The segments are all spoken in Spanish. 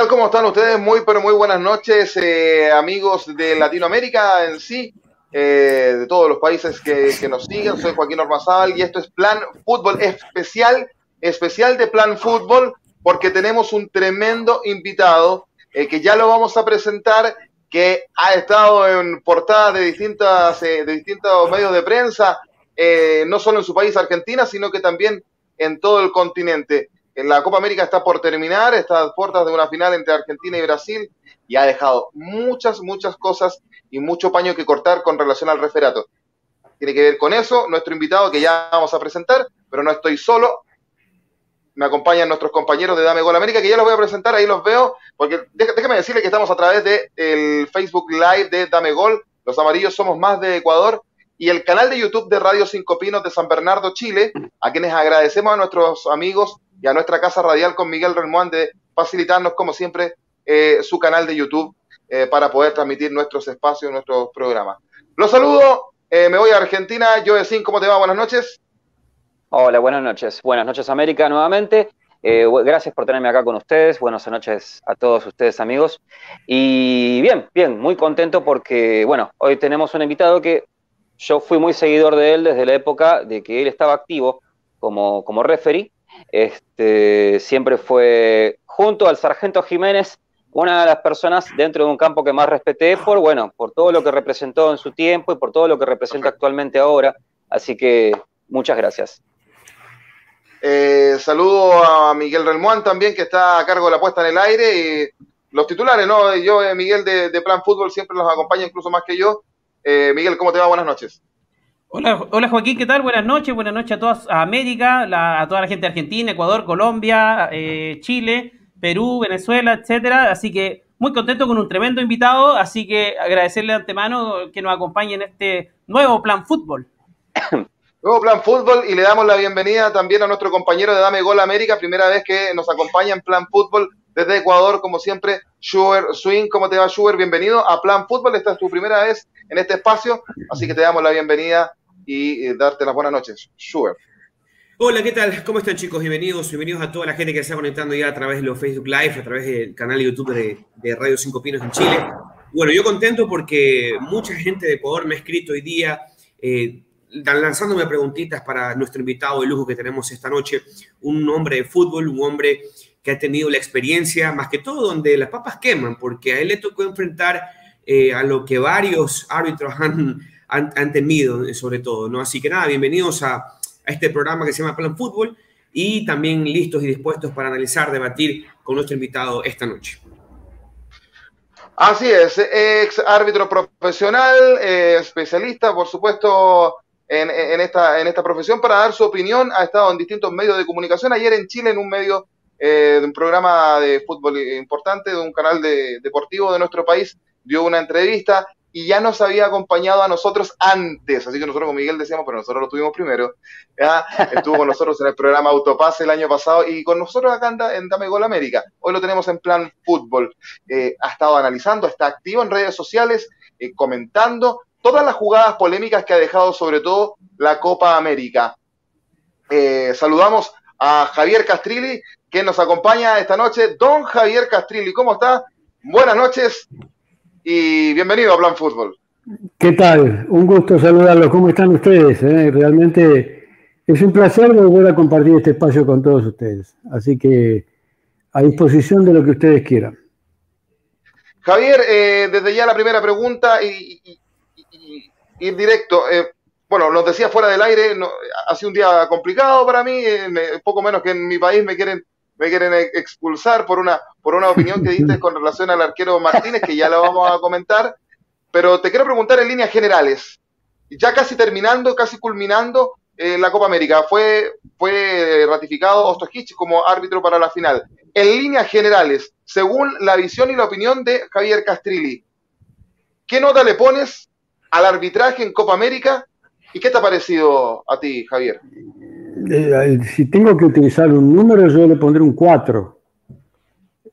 tal? ¿Cómo están ustedes? Muy, pero muy buenas noches, eh, amigos de Latinoamérica en sí, eh, de todos los países que, nos siguen. Soy Joaquín Ormazábal y esto es Plan Fútbol especial, especial de Plan Fútbol, porque tenemos un tremendo invitado eh, que ya lo vamos a presentar, que ha estado en portadas de, distintas, de distintos medios de prensa, no solo en su país, Argentina, sino que también en todo el continente la Copa América está por terminar, está a puertas de una final entre Argentina y Brasil y ha dejado muchas, muchas cosas y mucho paño que cortar con relación al referato. Tiene que ver con eso, nuestro invitado que ya vamos a presentar, pero no estoy solo. Me acompañan nuestros compañeros de Dame Gol América, que ya los voy a presentar, ahí los veo, porque déjame decirle que estamos a través del el Facebook Live de Dame Gol, los amarillos somos más de Ecuador, y el canal de YouTube de Radio Cinco Pinos de San Bernardo, Chile, a quienes agradecemos a nuestros amigos y a nuestra casa radial con Miguel Relmuán de facilitarnos, como siempre, eh, su canal de YouTube eh, para poder transmitir nuestros espacios, nuestros programas. Los saludo, eh, me voy a Argentina. Joe ¿cómo te va? Buenas noches. Hola, buenas noches. Buenas noches, América, nuevamente. gracias por tenerme acá con ustedes. Buenas noches a todos ustedes, amigos. Y bien, bien, muy contento porque, bueno, hoy tenemos un invitado que yo fui muy seguidor de él desde la época de que él estaba activo como, como referee este, siempre fue, junto al sargento Jiménez, una de las personas dentro de un campo que más respeté por, bueno, por todo lo que representó en su tiempo y por todo lo que representa actualmente ahora. Así que muchas gracias. Eh, saludo a Miguel Relmuán también, que está a cargo de la puesta en el aire. Y los titulares, ¿no? Yo, eh, Miguel de, Plan Fútbol, siempre los acompaña, incluso más que yo. Eh, Miguel, ¿cómo te va? Buenas noches. Hola, hola Joaquín, ¿qué tal? Buenas noches, buenas noches a toda América, a toda la gente de Argentina, Ecuador, Colombia, eh, Chile, Perú, Venezuela, etcétera. Así que muy contento con un tremendo invitado, así que agradecerle de antemano que nos acompañe en este nuevo Plan Fútbol. Nuevo Plan Fútbol y le damos la bienvenida también a nuestro compañero de Dame Gol América, primera vez que nos acompaña en Plan Fútbol desde Ecuador, como siempre, Schuber Swing. ¿Cómo te va, Schuber? Bienvenido a Plan Fútbol. Esta es tu primera vez en este espacio, así que te damos la bienvenida y eh, darte las buenas noches. Sure. Hola, ¿qué tal? ¿Cómo están chicos? Bienvenidos, bienvenidos a toda la gente que se está conectando ya a través de los Facebook Live, a través del canal de YouTube de, Radio Cinco Pinos en Chile. Bueno, yo contento porque mucha gente de Ecuador me ha escrito hoy día, eh, lanzándome preguntitas para nuestro invitado de lujo que tenemos esta noche, un hombre de fútbol, un hombre que ha tenido la experiencia, más que todo, donde las papas queman, porque a él le tocó enfrentar eh, a lo que varios árbitros han, han, temido, eh, sobre todo, ¿no? Así que nada, bienvenidos a, este programa que se llama Plan Fútbol y también listos y dispuestos para analizar, debatir con nuestro invitado esta noche. Así es, ex árbitro profesional, eh, especialista, por supuesto, en, esta, en esta profesión para dar su opinión. Ha estado en distintos medios de comunicación. Ayer en Chile, en un medio eh, de un programa de fútbol importante, de un canal deportivo de nuestro país, dio una entrevista y ya nos había acompañado a nosotros antes, así que nosotros con Miguel decíamos, pero nosotros lo tuvimos primero, ¿ya? estuvo con nosotros en el programa Autopase el año pasado y con nosotros acá en Dame Gol América, hoy lo tenemos en plan fútbol, eh, ha estado analizando, está activo en redes sociales, eh, comentando todas las jugadas polémicas que ha dejado sobre todo la Copa América. Eh, saludamos a Javier Castrilli, que nos acompaña esta noche. Don Javier Castrilli, ¿cómo está? Buenas noches y bienvenido a Plan Fútbol. ¿Qué tal? Un gusto saludarlos. ¿Cómo están ustedes? Eh? Realmente es un placer volver a compartir este espacio con todos ustedes. Así que a disposición de lo que ustedes quieran. Javier, eh, desde ya la primera pregunta y, ir directo. Eh, bueno, nos decía fuera del aire, no, ha sido un día complicado para mí, poco menos que en mi país me quieren me quieren expulsar por una, por una opinión que diste con relación al arquero Martínez, que ya lo vamos a comentar, pero te quiero preguntar en líneas generales, ya casi terminando, casi culminando eh, la Copa América, fue, fue ratificado Ostojic como árbitro para la final. En líneas generales, según la visión y la opinión de Javier Castrilli, ¿qué nota le pones al arbitraje en Copa América y qué te ha parecido a ti, Javier? Eh, si tengo que utilizar un número, yo le pondré un 4.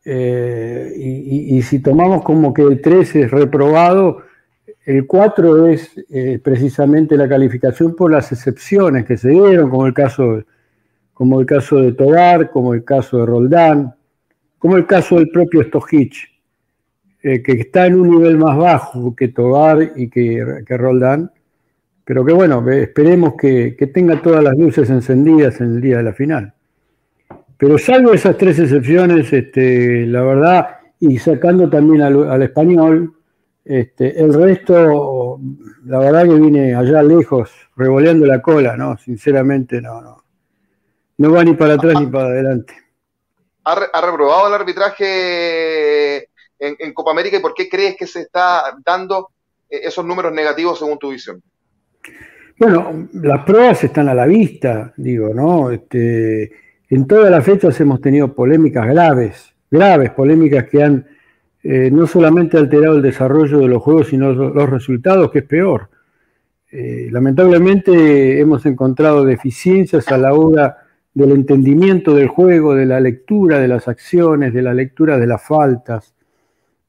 Eh, y, si tomamos como que el 3 es reprobado, el 4 es eh, precisamente la calificación por las excepciones que se dieron, como el caso, como el caso de Tobar, como el caso de Roldán, como el caso del propio Stojic, eh, que está en un nivel más bajo que Togar y que, que Roldán, pero que bueno, esperemos que, tenga todas las luces encendidas en el día de la final. Pero salvo esas tres excepciones, este, la verdad, y sacando también al, español, este, el resto, la verdad que viene allá lejos, revoleando la cola, ¿no? Sinceramente, no, no. No va ni para atrás ni para adelante. ¿Ha, reprobado el arbitraje en, en, Copa América y por qué crees que se está dando eh, esos números negativos según tu visión? Bueno, las pruebas están a la vista, digo, ¿no? Este, en todas las fechas hemos tenido polémicas graves, graves polémicas que han eh, no solamente alterado el desarrollo de los juegos, sino los, resultados, que es peor. Eh, lamentablemente hemos encontrado deficiencias a la hora del entendimiento del juego, de la lectura de las acciones, de la lectura de las faltas,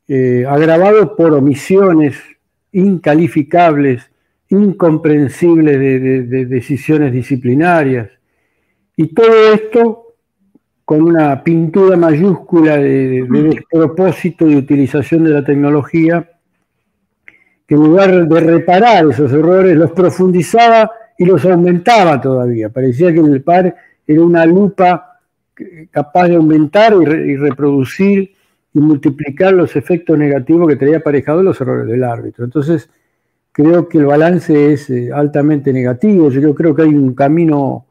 eh, agravado por omisiones incalificables incomprensible de, decisiones disciplinarias. Y todo esto con una pintura mayúscula de, propósito de utilización de la tecnología, que en lugar de reparar esos errores, los profundizaba y los aumentaba todavía. Parecía que el par era una lupa capaz de aumentar y, reproducir y multiplicar los efectos negativos que traía aparejados los errores del árbitro. Entonces, creo que el balance es eh, altamente negativo. Yo creo que hay un camino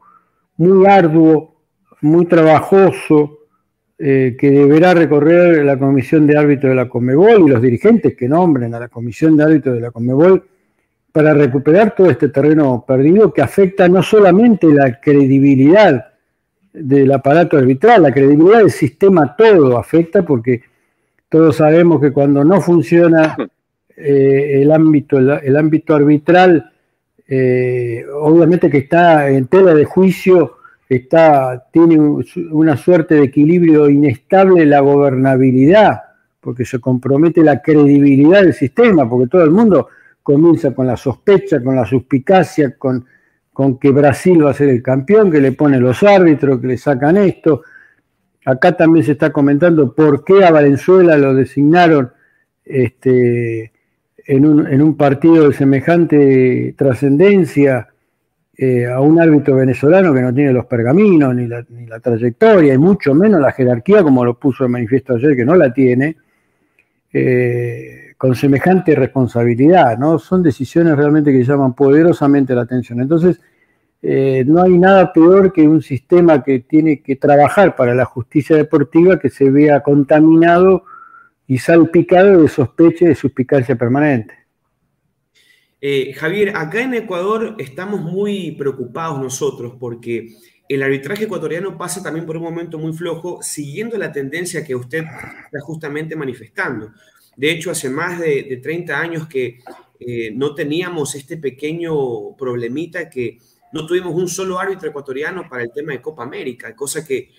muy arduo, muy trabajoso, eh, que deberá recorrer la Comisión de Árbitros de la Comebol y los dirigentes que nombren a la Comisión de Árbitros de la Comebol para recuperar todo este terreno perdido que afecta no solamente la credibilidad del aparato arbitral, la credibilidad del sistema todo afecta porque todos sabemos que cuando no funciona eh, el, ámbito, el, ámbito arbitral, eh, obviamente que está en tela de juicio, está, tiene una suerte de equilibrio inestable la gobernabilidad, porque se compromete la credibilidad del sistema, porque todo el mundo comienza con la sospecha, con la suspicacia, con, con que Brasil va a ser el campeón, que le ponen los árbitros, que le sacan esto. Acá también se está comentando por qué a Valenzuela lo designaron este, en un, partido de semejante trascendencia eh, a un árbitro venezolano que no tiene los pergaminos ni la, trayectoria y mucho menos la jerarquía como lo puso el manifiesto ayer que no la tiene eh, con semejante responsabilidad no son decisiones realmente que llaman poderosamente la atención. Entonces eh, no hay nada peor que un sistema que tiene que trabajar para la justicia deportiva que se vea contaminado y salpicado de sospecha y de suspicacia permanente. Eh, Javier, acá en Ecuador estamos muy preocupados nosotros porque el arbitraje ecuatoriano pasa también por un momento muy flojo, siguiendo la tendencia que usted está justamente manifestando. De hecho, hace más de, 30 años que eh, no teníamos este pequeño problemita que no tuvimos un solo árbitro ecuatoriano para el tema de Copa América, cosa que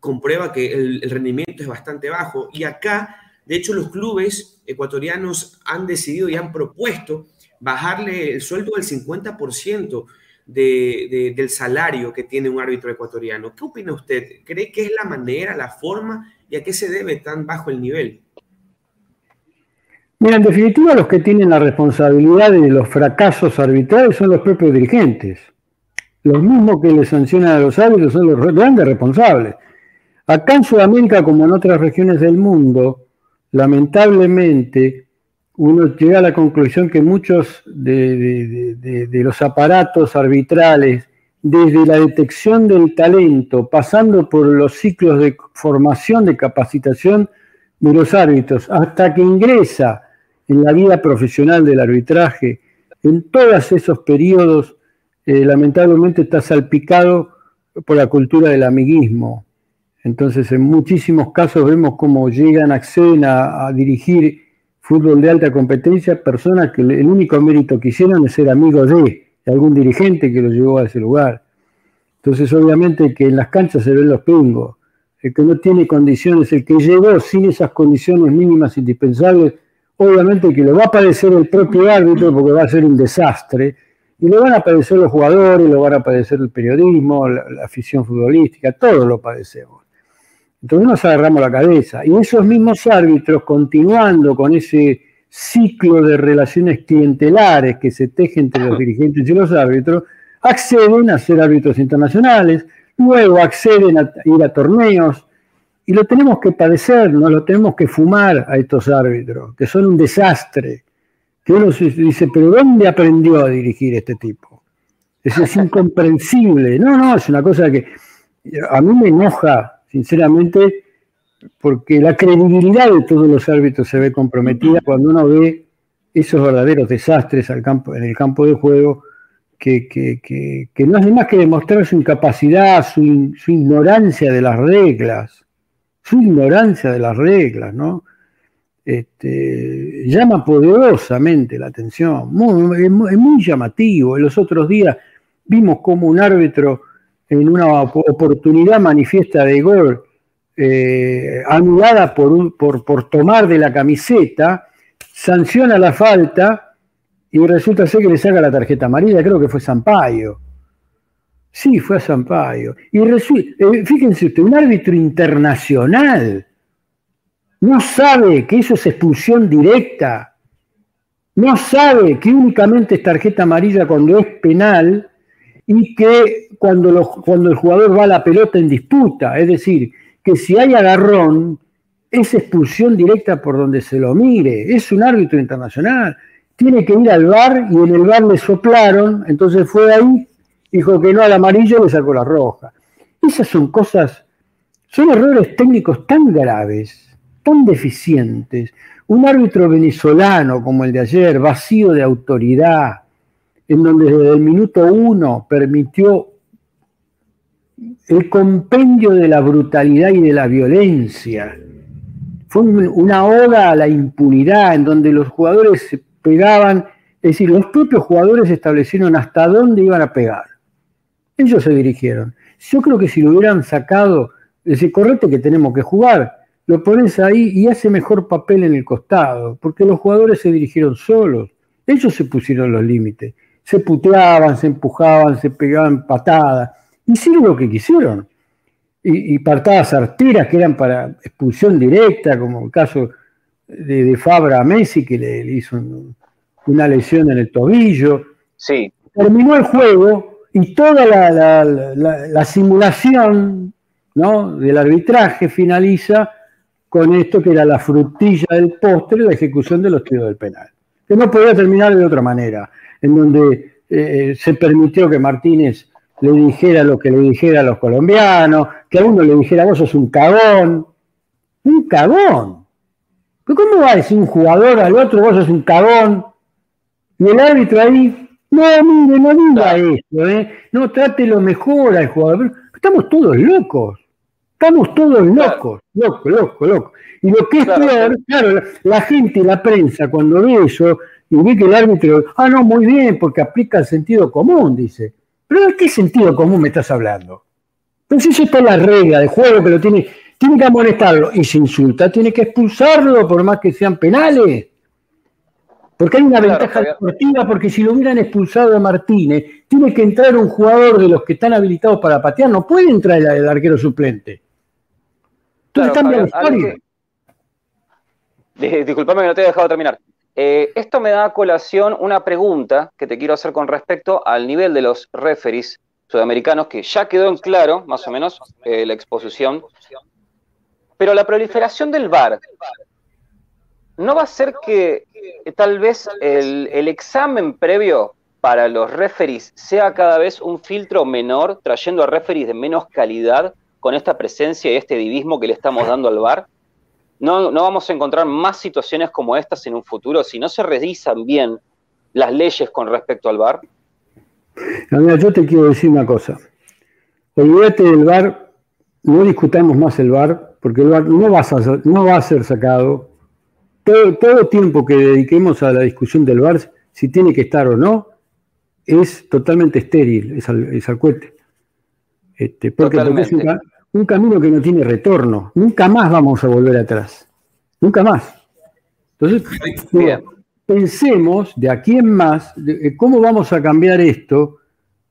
comprueba que el, el rendimiento es bastante bajo. Y acá de hecho, los clubes ecuatorianos han decidido y han propuesto bajarle el sueldo del 50% del salario que tiene un árbitro ecuatoriano. ¿Qué opina usted? ¿Cree que es la manera, la forma y a qué se debe tan bajo el nivel? Mira, en definitiva, los que tienen la responsabilidad de los fracasos arbitrales son los propios dirigentes. Los mismos que le sancionan a los árbitros son los grandes responsables. Acá en Sudamérica, como en otras regiones del mundo, lamentablemente uno llega a la conclusión que muchos de, los aparatos arbitrales, desde la detección del talento, pasando por los ciclos de formación, de capacitación de los árbitros, hasta que ingresa en la vida profesional del arbitraje, en todos esos periodos, eh, lamentablemente está salpicado por la cultura del amiguismo, entonces, en muchísimos casos vemos cómo llegan, acceden a, a dirigir fútbol de alta competencia personas que el único mérito que hicieron es ser amigos de, algún dirigente que los llevó a ese lugar. Entonces, obviamente que en las canchas se ven los pingos. El que no tiene condiciones, el que llegó sin esas condiciones mínimas indispensables, obviamente que lo va a padecer el propio árbitro porque va a ser un desastre. Y lo van a padecer los jugadores, lo van a padecer el periodismo, la afición futbolística, todos lo padecemos. Entonces nos agarramos la cabeza. Y esos mismos árbitros, continuando con ese ciclo de relaciones clientelares que se teje entre los dirigentes y los árbitros, acceden a ser árbitros internacionales, luego acceden a ir a torneos, y lo tenemos que padecer, no lo tenemos que fumar a estos árbitros, que son un desastre. Que uno dice, pero ¿dónde aprendió a dirigir este tipo? Eso es incomprensible. No, no, es una cosa que a mí me enoja, sinceramente, porque la credibilidad de todos los árbitros se ve comprometida cuando uno ve esos verdaderos desastres al campo, en el campo de juego, que, no es más que demostrar su incapacidad, su, ignorancia de las reglas su ignorancia de las reglas, ¿no? Este, llama poderosamente la atención, es muy, llamativo. En los otros días vimos como un árbitro en una oportunidad manifiesta de gol, eh, anulada por, por, por, tomar de la camiseta, sanciona la falta y resulta ser que le saca la tarjeta amarilla, creo que fue Sampaio. Sí, fue a Sampaio. Y eh, fíjense usted, un árbitro internacional no sabe que eso es expulsión directa, no sabe que únicamente es tarjeta amarilla cuando es penal y que cuando, cuando el jugador va a la pelota en disputa, es decir, que si hay agarrón es expulsión directa por donde se lo mire, es un árbitro internacional, tiene que ir al bar y en el bar le soplaron, entonces fue ahí dijo que no al amarillo, le sacó la roja. Esas son cosas, son errores técnicos tan graves, tan deficientes. Un árbitro venezolano como el de ayer, vacío de autoridad, en donde desde el minuto uno permitió el compendio de la brutalidad y de la violencia. Fue una oda a la impunidad en donde los jugadores se pegaban, es decir, los propios jugadores establecieron hasta dónde iban a pegar. Ellos se dirigieron. Yo creo que si lo hubieran sacado, ese correte que tenemos que jugar, lo pones ahí y hace mejor papel en el costado, porque los jugadores se dirigieron solos. Ellos se pusieron los límites. Se puteaban, se empujaban, se pegaban patadas. Hicieron lo que quisieron. Y, patadas arteras que eran para expulsión directa, como el caso de, Fabra a Messi, que le, hizo una lesión en el tobillo. Sí. Terminó el juego y toda la, simulación del arbitraje finaliza con esto que era la frutilla del postre, la ejecución de los tiros del penal. Que no podía terminar de otra manera, en donde eh, se permitió que Martínez le dijera lo que le dijera a los colombianos, que a uno le dijera vos sos un cagón. Un cagón. ¿Cómo va a decir un jugador al otro vos sos un cagón? Y el árbitro ahí no, mire, no diga eso, ¿eh? No, trátelo mejor al jugador. Estamos todos locos. Estamos todos locos, locos, locos, locos. Y lo que es peor, claro, la, gente, la prensa, cuando ve eso que el árbitro, ah, no, muy bien, porque aplica el sentido común, dice. Pero ¿de qué sentido común me estás hablando? Entonces eso está en la regla de juego que lo tiene, tiene que amonestarlo. Y se insulta, tiene que expulsarlo por más que sean penales. Porque hay una ventaja deportiva, porque si lo hubieran expulsado a Martínez, tiene que entrar un jugador de los que están habilitados para patear, no puede entrar el, arquero suplente. Entonces cambia la historia. Disculpame que no te he dejado terminar. Eh, esto me da a colación una pregunta que te quiero hacer con respecto al nivel de los referees sudamericanos, que ya quedó en claro, más o menos, eh, la exposición. Pero la proliferación del VAR, ¿no va a ser que tal vez el, examen previo para los referees sea cada vez un filtro menor, trayendo a referees de menos calidad con esta presencia y este divismo que le estamos dando al VAR? No, no vamos a encontrar más situaciones como estas en un futuro si no se revisan bien las leyes con respecto al VAR. yo te quiero decir una cosa. Olvídate del VAR, no discutamos más el VAR, porque el VAR no va a, no va a ser sacado todo, tiempo que dediquemos a la discusión del VAR, si tiene que estar o no, es totalmente estéril, es al, es cohete. Este, porque, es un, camino que no tiene retorno. Nunca más vamos a volver atrás. Nunca más. Entonces, pensemos de aquí en más de cómo vamos a cambiar esto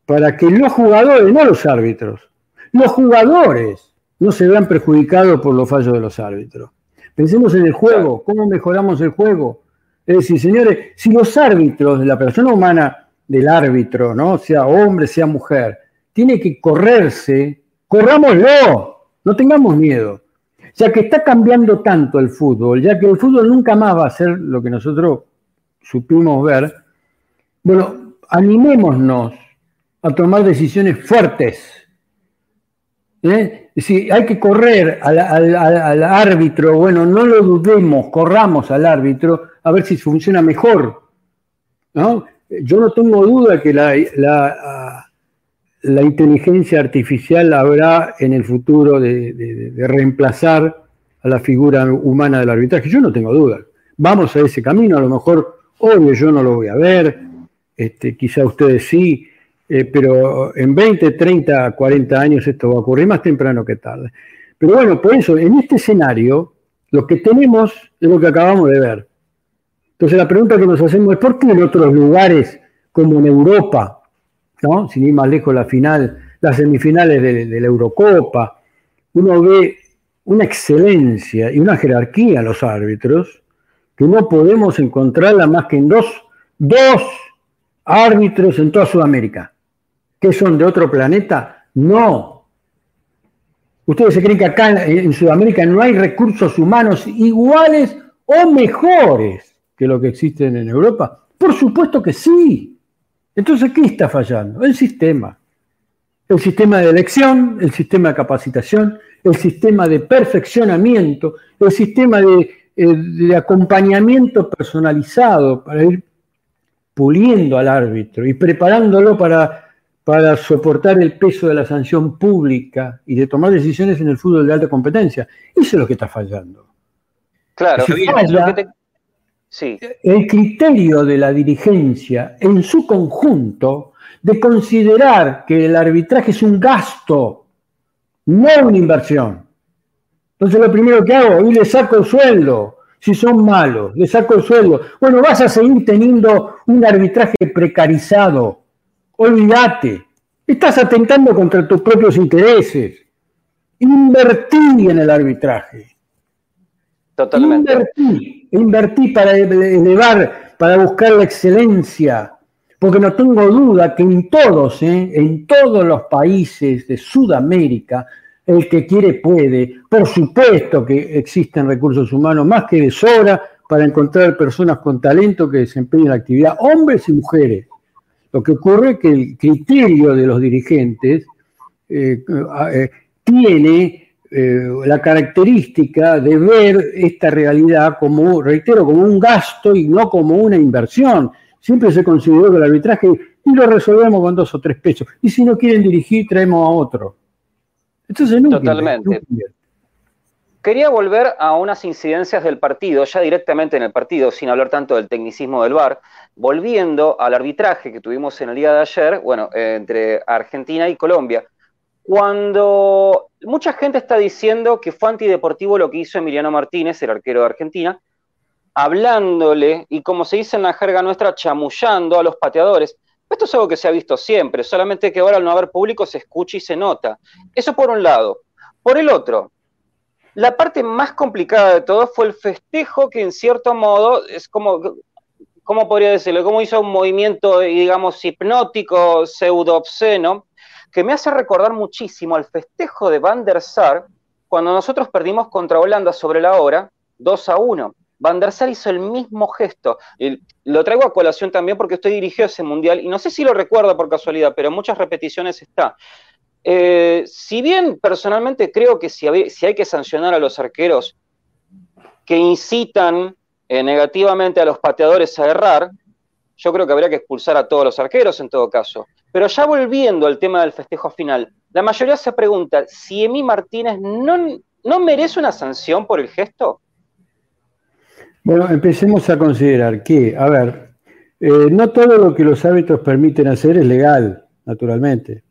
para que los jugadores, no los árbitros, los jugadores no se vean perjudicados por los fallos de los árbitros. Pensemos en el juego, cómo mejoramos el juego. Es decir, señores, si los árbitros, la persona humana del árbitro, ¿no? sea hombre, sea mujer, tiene que correrse, corrámoslo, no tengamos miedo. Ya que está cambiando tanto el fútbol, ya que el fútbol nunca más va a ser lo que nosotros supimos ver, bueno, animémonos a tomar decisiones fuertes. ¿eh? Si hay que correr al, árbitro, bueno, no lo dudemos, corramos al árbitro a ver si funciona mejor. Yo no tengo duda que la, inteligencia artificial habrá en el futuro de, reemplazar a la figura humana del arbitraje. Yo no tengo duda. Vamos a ese camino, a lo mejor, obvio, yo no lo voy a ver, este, quizá ustedes sí, eh, pero en 20, 30, 40 años esto va a ocurrir más temprano que tarde. Pero bueno, por eso, en este escenario, lo que tenemos es lo que acabamos de ver. Entonces la pregunta que nos hacemos es, ¿por qué en otros lugares, como en Europa, ¿no? sin ir más lejos la final, las semifinales de, la Eurocopa, uno ve una excelencia y una jerarquía en los árbitros que no podemos encontrarla más que en dos, dos árbitros en toda Sudamérica. ¿Que son de otro planeta? No. ¿Ustedes se creen que acá en Sudamérica no hay recursos humanos iguales o mejores que lo que existen en Europa? Por supuesto que sí. Entonces, ¿qué está fallando? El sistema. El sistema de elección, el sistema de capacitación, el sistema de perfeccionamiento, el sistema de, eh, de acompañamiento personalizado para ir puliendo al árbitro y preparándolo para, para soportar el peso de la sanción pública y de tomar decisiones en el fútbol de alta competencia. Eso es lo que está fallando. Claro, sí. el criterio de la dirigencia en su conjunto de considerar que el arbitraje es un gasto, no una inversión. Entonces lo primero que hago, y le saco el sueldo, si son malos, le saco el sueldo. Bueno, vas a seguir teniendo un arbitraje precarizado. Olvídate. Estás atentando contra tus propios intereses. Invertí en el arbitraje. Totalmente. Invertí, invertí para elevar, para buscar la excelencia. Porque no tengo duda que en todos, ¿eh? en todos los países de Sudamérica, el que quiere puede. Por supuesto que existen recursos humanos más que de sobra para encontrar personas con talento que desempeñen la actividad, hombres y mujeres. Lo que ocurre es que el criterio de los dirigentes eh, eh, tiene eh, la característica de ver esta realidad como, reitero, como un gasto y no como una inversión. Siempre se consideró que el arbitraje y lo resolvemos con dos o tres pesos. Y si no quieren dirigir, traemos a otro. Totalmente. Quería volver a unas incidencias del partido, ya directamente en el partido, sin hablar tanto del tecnicismo del VAR, volviendo al arbitraje que tuvimos en el día de ayer, bueno, entre Argentina y Colombia. Cuando mucha gente está diciendo que fue antideportivo lo que hizo Emiliano Martínez, el arquero de Argentina, hablándole y como se dice en la jerga nuestra, chamullando a los pateadores. Esto es algo que se ha visto siempre, solamente que ahora al no haber público se escucha y se nota. Eso por un lado. Por el otro, la parte más complicada de todo fue el festejo que en cierto modo es como, ¿cómo podría decirlo? Como hizo un movimiento, digamos, hipnótico, pseudo obsceno, que me hace recordar muchísimo al festejo de Van der Sar cuando nosotros perdimos contra Holanda sobre la hora 2 a 1. Van der Sar hizo el mismo gesto. Lo traigo a colación también porque estoy dirigido ese mundial y no sé si lo recuerda por casualidad, pero en muchas repeticiones está. Eh, si bien personalmente creo que si hay, si hay, que sancionar a los arqueros que incitan eh, negativamente a los pateadores a errar, yo creo que habría que expulsar a todos los arqueros en todo caso. Pero ya volviendo al tema del festejo final, la mayoría se pregunta si Emi Martínez no, no merece una sanción por el gesto. Bueno, empecemos a considerar que, a ver, eh, no todo lo que los árbitros permiten hacer es legal, naturalmente.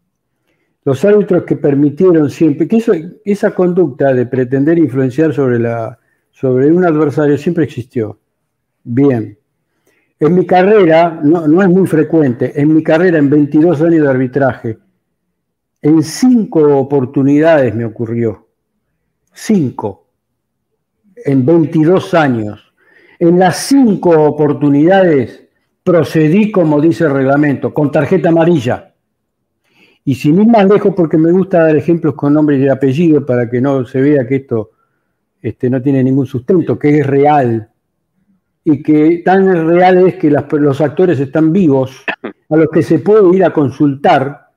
Los árbitros que permitieron siempre, que esa conducta de pretender influenciar sobre, la, sobre un adversario siempre existió. Bien. En mi carrera, no, es muy frecuente, en mi carrera en 22 años de arbitraje, en cinco oportunidades me ocurrió cinco, en 22 años. En las cinco oportunidades procedí como dice el reglamento, con tarjeta amarilla. Y sin ir más lejos, porque me gusta dar ejemplos con nombres y apellidos para que no se vea que esto este, no tiene ningún sustento, que es real. Y que tan real es que los actores están vivos, a los que se puede ir a consultar.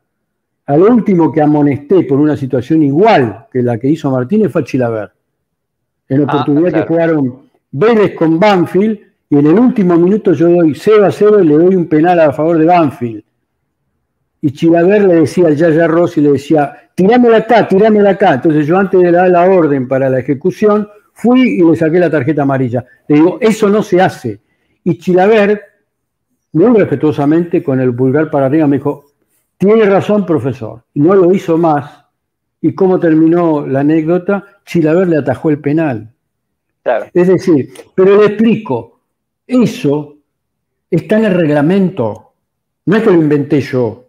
Al último que amonesté por una situación igual que la que hizo Martínez fue Chilaver. En la ah, oportunidad que jugaron Vélez con Banfield, y en el último minuto yo doy 0 a 0 y le doy un penal a favor de Banfield y Chilaver le decía al Yaya Rossi, le decía, tirámela acá, tirámela acá. Entonces yo antes de dar la orden para la ejecución, fui y le saqué la tarjeta amarilla. Le digo, eso no se hace. Y Chilaver, muy respetuosamente, con el pulgar para arriba, me dijo, tiene razón, profesor. Y no lo hizo más. ¿Y cómo terminó la anécdota? Chilaver le atajó el penal. Es decir, pero le explico, eso está en el reglamento. No es que lo inventé yo.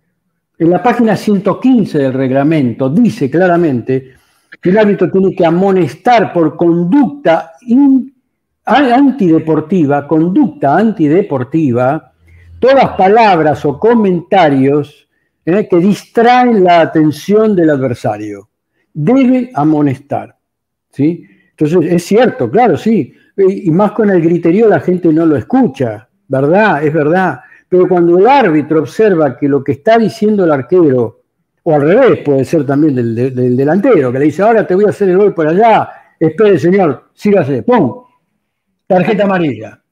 En la página 115 del reglamento dice claramente que el árbitro tiene que amonestar por conducta antideportiva, conducta antideportiva, todas palabras o comentarios eh, que distraen la atención del adversario. Debe amonestar. ¿sí? Entonces, es cierto, claro, sí. Y más con el griterío la gente no lo escucha, ¿verdad? Es verdad. Pero cuando el árbitro observa que lo que está diciendo el arquero, o al revés, puede ser también del, delantero, que le dice, ahora te voy a hacer el gol por allá, espere señor, sígase, ¡pum! Tarjeta amarilla.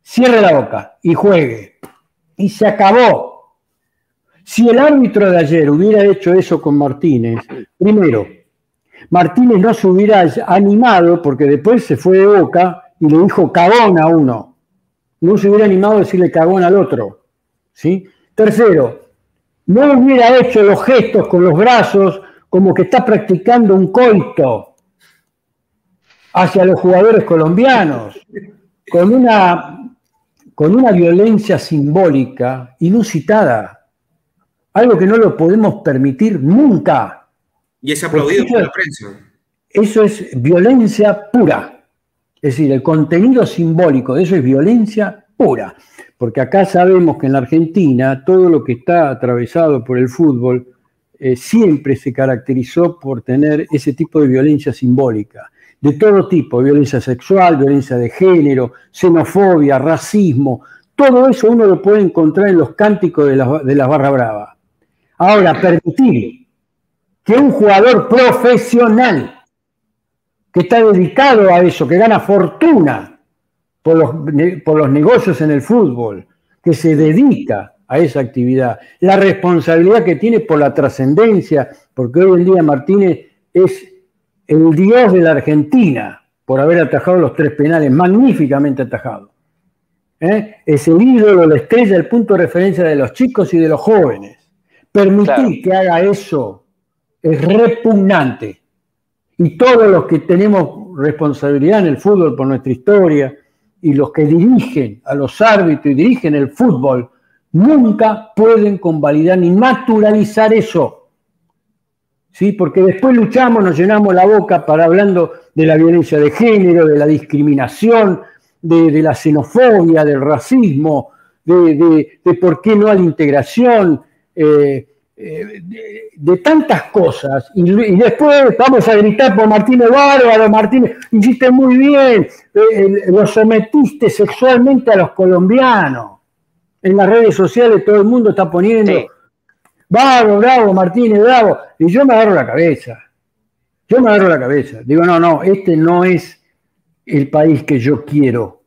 Cierre la boca y juegue. Y se acabó. Si el árbitro de ayer hubiera hecho eso con Martínez, primero, Martínez no se hubiera animado porque después se fue de boca y le dijo cagón a uno no se hubiera animado a decirle cagón al otro. ¿sí? Tercero, no hubiera hecho los gestos con los brazos como que está practicando un coito hacia los jugadores colombianos, con una, con una violencia simbólica inusitada, algo que no lo podemos permitir nunca. Y es aplaudido por la prensa. Eso es violencia pura. Es decir, el contenido simbólico de eso es violencia pura, porque acá sabemos que en la Argentina todo lo que está atravesado por el fútbol eh, siempre se caracterizó por tener ese tipo de violencia simbólica, de todo tipo, violencia sexual, violencia de género, xenofobia, racismo, todo eso uno lo puede encontrar en los cánticos de las de barra brava. Ahora, permitir que un jugador profesional que está dedicado a eso, que gana fortuna por los, por los negocios en el fútbol, que se dedica a esa actividad, la responsabilidad que tiene por la trascendencia, porque hoy en día Martínez es el dios de la Argentina por haber atajado los tres penales, magníficamente atajado. ¿Eh? Es el ídolo, la estrella, el punto de referencia de los chicos y de los jóvenes. Permitir que haga eso es repugnante y todos los que tenemos responsabilidad en el fútbol por nuestra historia y los que dirigen a los árbitros y dirigen el fútbol, nunca pueden convalidar ni naturalizar eso. ¿Sí? Porque después luchamos, nos llenamos la boca para hablando de la violencia de género, de la discriminación, de, la xenofobia, del racismo, de, por qué no a la integración, eh, eh, de, tantas cosas. Y, después vamos a gritar por Martínez Bárbaro, Martínez, hiciste muy bien, eh, lo sometiste sexualmente a los colombianos. En las redes sociales todo el mundo está poniendo, bravo, bravo, Martínez, bravo, y yo me agarro la cabeza, yo me agarro la cabeza, digo, no, no, este no es el país que yo quiero.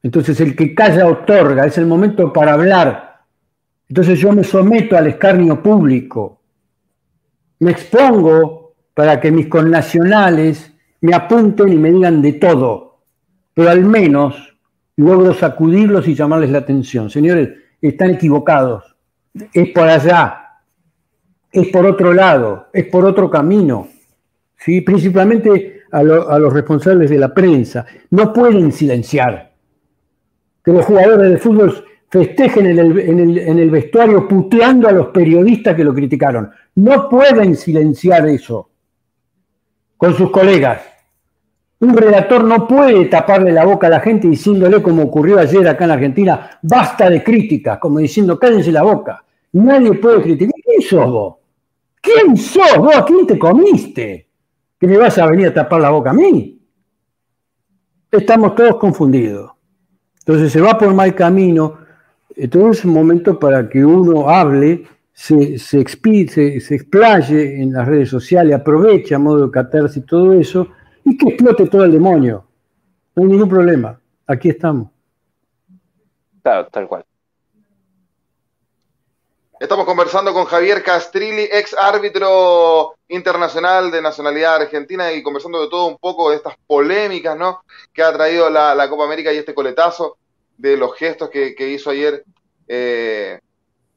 Entonces el que calla otorga, es el momento para hablar entonces yo me someto al escarnio público, me expongo para que mis connacionales me apunten y me digan de todo, pero al menos logro sacudirlos y llamarles la atención. Señores, están equivocados, es por allá, es por otro lado, es por otro camino, ¿sí? principalmente a, a los responsables de la prensa. No pueden silenciar que los jugadores de fútbol festejen en el, vestuario puteando a los periodistas que lo criticaron. No pueden silenciar eso. con sus colegas. Un redactor no puede taparle la boca a la gente diciéndole, como ocurrió ayer acá en Argentina, basta de críticas, como diciendo, cállense la boca. Nadie puede criticar. ¿Quién sos vos? ¿Quién sos vos? ¿A quién te comiste? ¿Que me vas a venir a tapar la boca a mí? Estamos todos confundidos. Entonces se va por mal camino. Entonces es un momento para que uno hable, se, se, se, explaye en las redes sociales, aproveche a modo de catarsis todo eso y que explote todo el demonio. No hay ningún problema. Aquí estamos. Claro, tal cual. Estamos conversando con Javier Castrilli, ex árbitro internacional de nacionalidad argentina y conversando de todo un poco de estas polémicas, ¿no? Que ha traído la, Copa América y este coletazo de los gestos que, hizo ayer eh,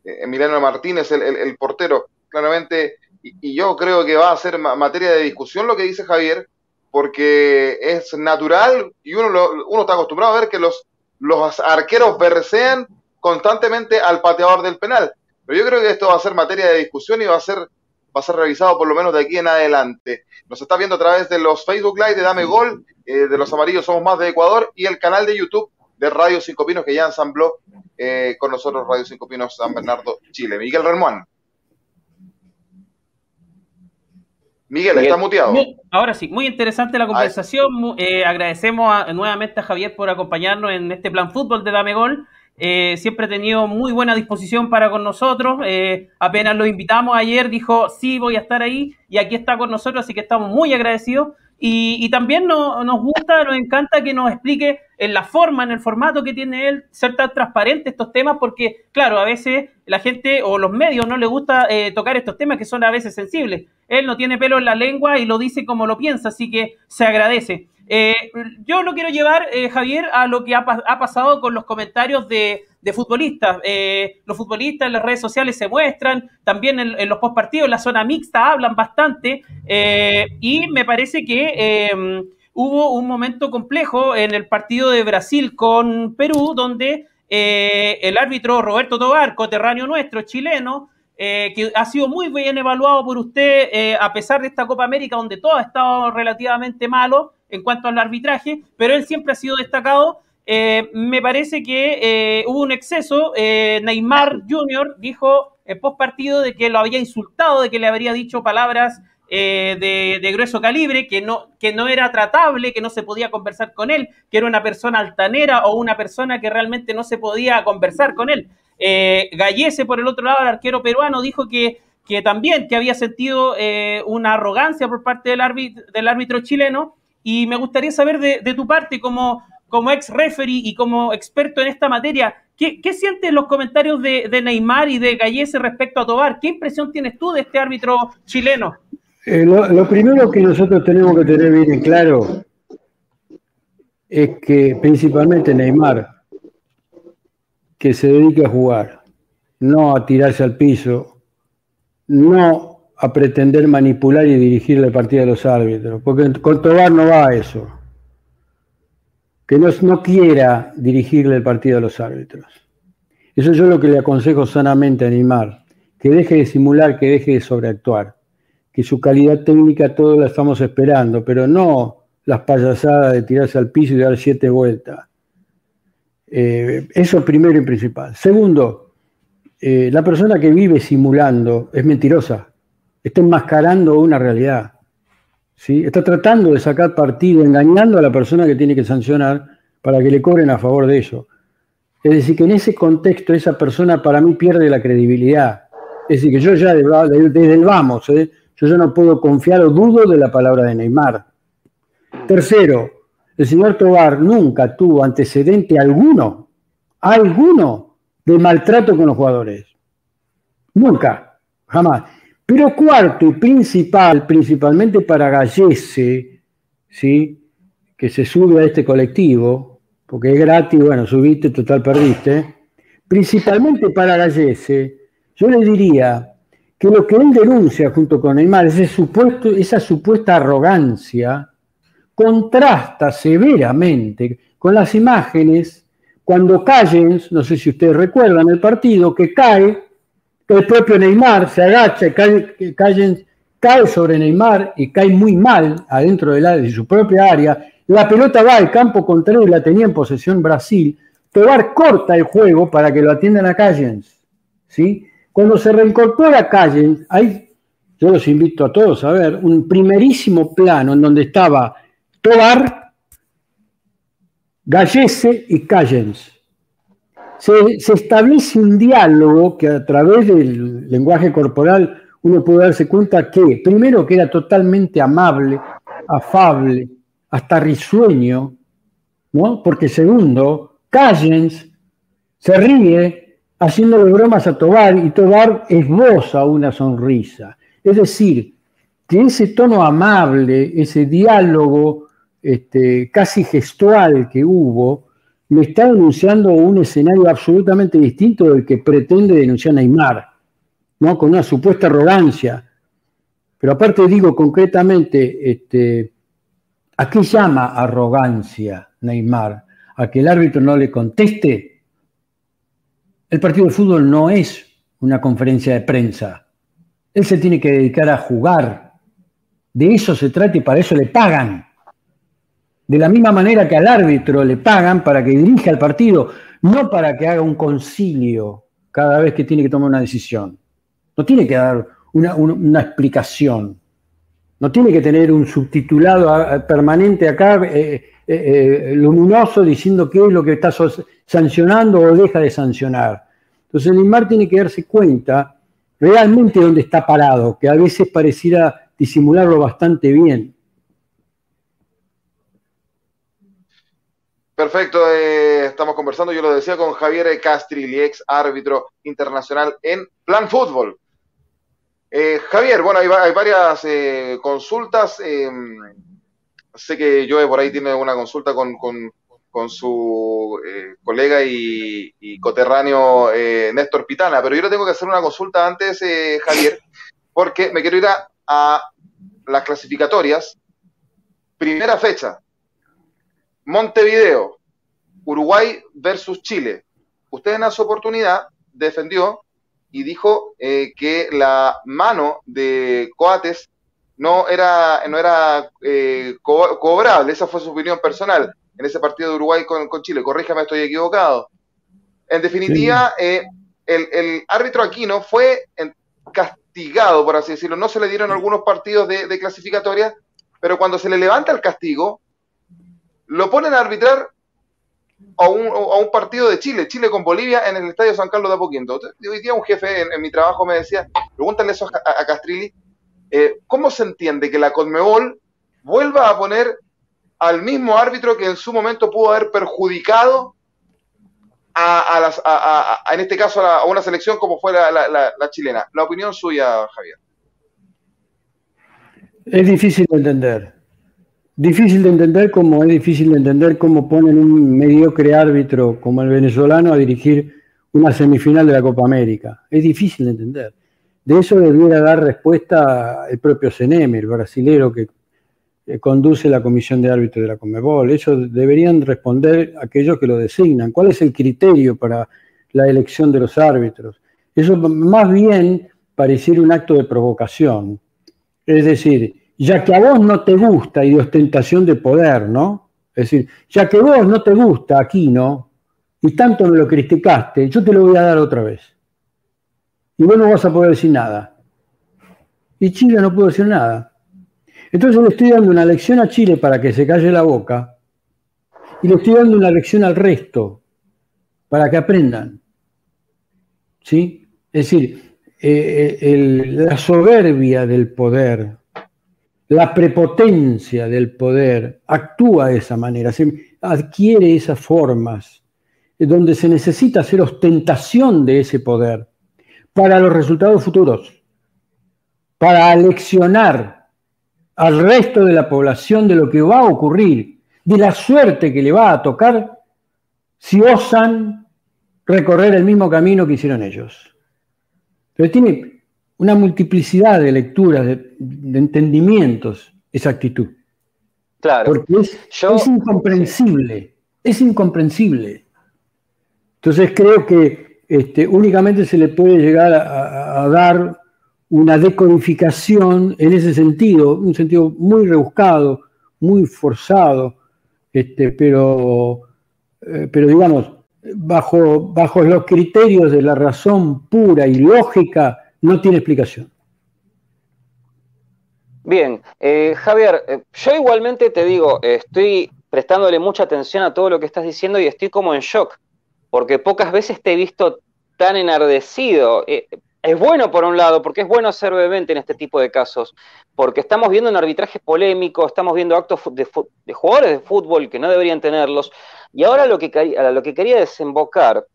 Emiliano Martínez, el, portero. Claramente, y, yo creo que va a ser materia de discusión lo que dice Javier, porque es natural y uno, uno está acostumbrado a ver que los, los arqueros versean constantemente al pateador del penal pero yo creo que esto va a ser materia de discusión y va a ser, va a ser revisado por lo menos de aquí en adelante. Nos está viendo a través de los Facebook Live de Dame Gol, eh, de los amarillos somos más de Ecuador y el canal de YouTube de Radio Cinco Pinos que ya ensambló eh, con nosotros Radio Cinco Pinos San Bernardo, Chile. Miguel Remuán. Miguel, está muteado. Ahora sí, muy interesante la conversación. Eh, agradecemos nuevamente a Javier por acompañarnos en este plan fútbol de Dame Gol. Eh, siempre ha tenido muy buena disposición para con nosotros. Eh, apenas lo invitamos ayer, dijo, sí, voy a estar ahí y aquí está con nosotros, así que estamos muy agradecidos. Y, también nos gusta, nos encanta que nos explique en la forma, en el formato que tiene él, ser tan transparente estos temas, porque, claro, a veces la gente o los medios no le gusta eh, tocar estos temas que son a veces sensibles. Él no tiene pelo en la lengua y lo dice como lo piensa, así que se agradece. Eh, yo lo quiero llevar, eh, Javier, a lo que ha, pasado con los comentarios de, futbolistas. Eh, los futbolistas en las redes sociales se muestran, también en, los postpartidos, en la zona mixta hablan bastante, y me parece que em, hubo un momento complejo en el partido de Brasil con Perú, donde el árbitro Roberto Tobar, coterráneo nuestro, chileno, que ha sido muy bien evaluado por usted, a pesar de esta Copa América, donde todo ha estado relativamente malo, en cuanto al arbitraje, pero él siempre ha sido destacado. Eh, me parece que eh, hubo un exceso. Eh, Neymar Jr. dijo post partido de que lo había insultado, de que le habría dicho palabras de, grueso calibre, que no, que no era tratable, que no se podía conversar con él, que era una persona altanera o una persona que realmente no se podía conversar con él. Gallese, por el otro lado, el arquero peruano, dijo que, que también que había sentido una arrogancia por parte del, del árbitro chileno y me gustaría saber de, tu parte, como, como ex referee y como experto en esta materia, ¿qué, qué sientes los comentarios de, Neymar y de Gallese respecto a Tobar? ¿Qué impresión tienes tú de este árbitro chileno? Eh, lo, primero que nosotros tenemos que tener bien en claro es que principalmente Neymar, que se dedica a jugar, no a tirarse al piso, no a pretender manipular y dirigir la partida de los árbitros, porque con Tobar no va a eso. Que no, no quiera dirigirle el partido a los árbitros. Eso yo lo que le aconsejo sanamente a Neymar, que deje de simular, que deje de sobreactuar, que su calidad técnica todo la estamos esperando, pero no las payasadas de tirarse al piso y dar siete vueltas. Eh, eso primero y principal. Segundo, eh, la persona que vive simulando es mentirosa está enmascarando una realidad. ¿sí? Está tratando de sacar partido, engañando a la persona que tiene que sancionar para que le cobren a favor de ello. Es decir, que en ese contexto esa persona para mí pierde la credibilidad. Es decir, que yo ya desde el vamos, ¿eh? yo ya no puedo confiar o dudo de la palabra de Neymar. Tercero, el señor Tobar nunca tuvo antecedente alguno, alguno, de maltrato con los jugadores. Nunca, jamás. Pero cuarto y principal, principalmente para Gallese, ¿sí? que se sube a este colectivo, porque es gratis, bueno, subiste, total perdiste, principalmente para Gallese, yo le diría que lo que él denuncia junto con Neymar, ese esa supuesta arrogancia, contrasta severamente con las imágenes cuando Callens, no sé si ustedes recuerdan el partido, que cae el propio Neymar se agacha, Callens cae sobre Neymar y cae muy mal adentro de, su propia área. La pelota va al campo contrario y la tenía en posesión Brasil. Tobar corta el juego para que lo atiendan a Callens. ¿sí? Cuando se reincorpora Callens, hay, yo los invito a todos a ver, un primerísimo plano en donde estaba Tobar, Gallese y Callens. Se, establece un diálogo que a través del lenguaje corporal uno puede darse cuenta que, primero, que era totalmente amable, afable, hasta risueño, ¿no? Porque segundo, Callens se ríe haciéndole bromas a Tobar y Tobar esboza una sonrisa. Es decir, que ese tono amable, ese diálogo este, casi gestual que hubo, me está denunciando un escenario absolutamente distinto del que pretende denunciar Neymar, ¿no? con una supuesta arrogancia. Pero aparte digo concretamente, este, ¿a qué llama arrogancia Neymar? ¿A que el árbitro no le conteste? El partido de fútbol no es una conferencia de prensa. Él se tiene que dedicar a jugar. De eso se trata y para eso le pagan. De la misma manera que al árbitro le pagan para que dirija el partido, no para que haga un concilio cada vez que tiene que tomar una decisión. No tiene que dar una, explicación. No tiene que tener un subtitulado permanente acá, eh, eh, eh, luminoso, diciendo qué es lo que está sancionando o deja de sancionar. Entonces Neymar tiene que darse cuenta realmente dónde está parado, que a veces pareciera disimularlo bastante bien. Perfecto, estamos conversando, yo lo decía con Javier Castrilli, ex árbitro internacional en Plan Fútbol. Eh, Javier, bueno, hay, varias eh, consultas. Em, sé que Joe por ahí tiene una consulta con, su eh, colega y, coterráneo Néstor Pitana, pero yo le tengo que hacer una consulta antes, Javier, porque me quiero ir a las clasificatorias. Primera fecha, Montevideo, Uruguay versus Chile. Usted en su oportunidad defendió y dijo eh, que la mano de Coates no era, no era eh, cobrable, esa fue su opinión personal en ese partido de Uruguay con, Chile, corríjame, estoy equivocado. En definitiva, eh, el, árbitro Aquino fue castigado, por así decirlo, no se le dieron algunos partidos de, de clasificatoria, pero cuando se le levanta el castigo, lo ponen a arbitrar a un, partido de Chile, Chile con Bolivia en el Estadio San Carlos de Apoquindo. Hoy día un jefe en, mi trabajo me decía, pregúntale eso a, Castrilli, eh, ¿cómo se entiende que la Conmebol vuelva a poner al mismo árbitro que en su momento pudo haber perjudicado a, en este caso a, una selección como fue la, la, chilena? La opinión suya, Javier. Es difícil de entender. Difícil de entender como es difícil de entender cómo ponen un mediocre árbitro como el venezolano a dirigir una semifinal de la Copa América. Es difícil de entender. De eso debiera dar respuesta el propio CNM, el brasilero que conduce la comisión de árbitros de la Conmebol. Eso deberían responder aquellos que lo designan. ¿Cuál es el criterio para la elección de los árbitros? Eso más bien pareciera un acto de provocación. Es decir, ya que a vos no te gusta y de ostentación de poder, ¿no? Es decir, ya que vos no te gusta aquí, ¿no? Y tanto me lo criticaste, yo te lo voy a dar otra vez. Y vos no vas a poder decir nada. Y Chile no puede decir nada. Entonces le estoy dando una lección a Chile para que se calle la boca y le estoy dando una lección al resto para que aprendan. ¿Sí? Es decir, eh, eh, la soberbia del poder, la prepotencia del poder actúa de esa manera, se adquiere esas formas, donde se necesita hacer ostentación de ese poder para los resultados futuros, para aleccionar al resto de la población de lo que va a ocurrir, de la suerte que le va a tocar si osan recorrer el mismo camino que hicieron ellos. Pero tiene una multiplicidad de lecturas, de, entendimientos, esa actitud. Claro. Porque es, incomprensible, es incomprensible. Entonces creo que este, únicamente se le puede llegar a, dar una decodificación en ese sentido, un sentido muy rebuscado, muy forzado, este, pero, eh, pero digamos, bajo, bajo los criterios de la razón pura y lógica, no tiene explicación. Bien, eh, Javier, eh, yo igualmente te digo, estoy prestándole mucha atención a todo lo que estás diciendo y estoy como en shock, porque pocas veces te he visto tan enardecido. Eh, es bueno por un lado, porque es bueno ser vehemente en este tipo de casos, porque estamos viendo un arbitraje polémico, estamos viendo actos de, jugadores de fútbol que no deberían tenerlos, y ahora lo que, lo que quería desembocar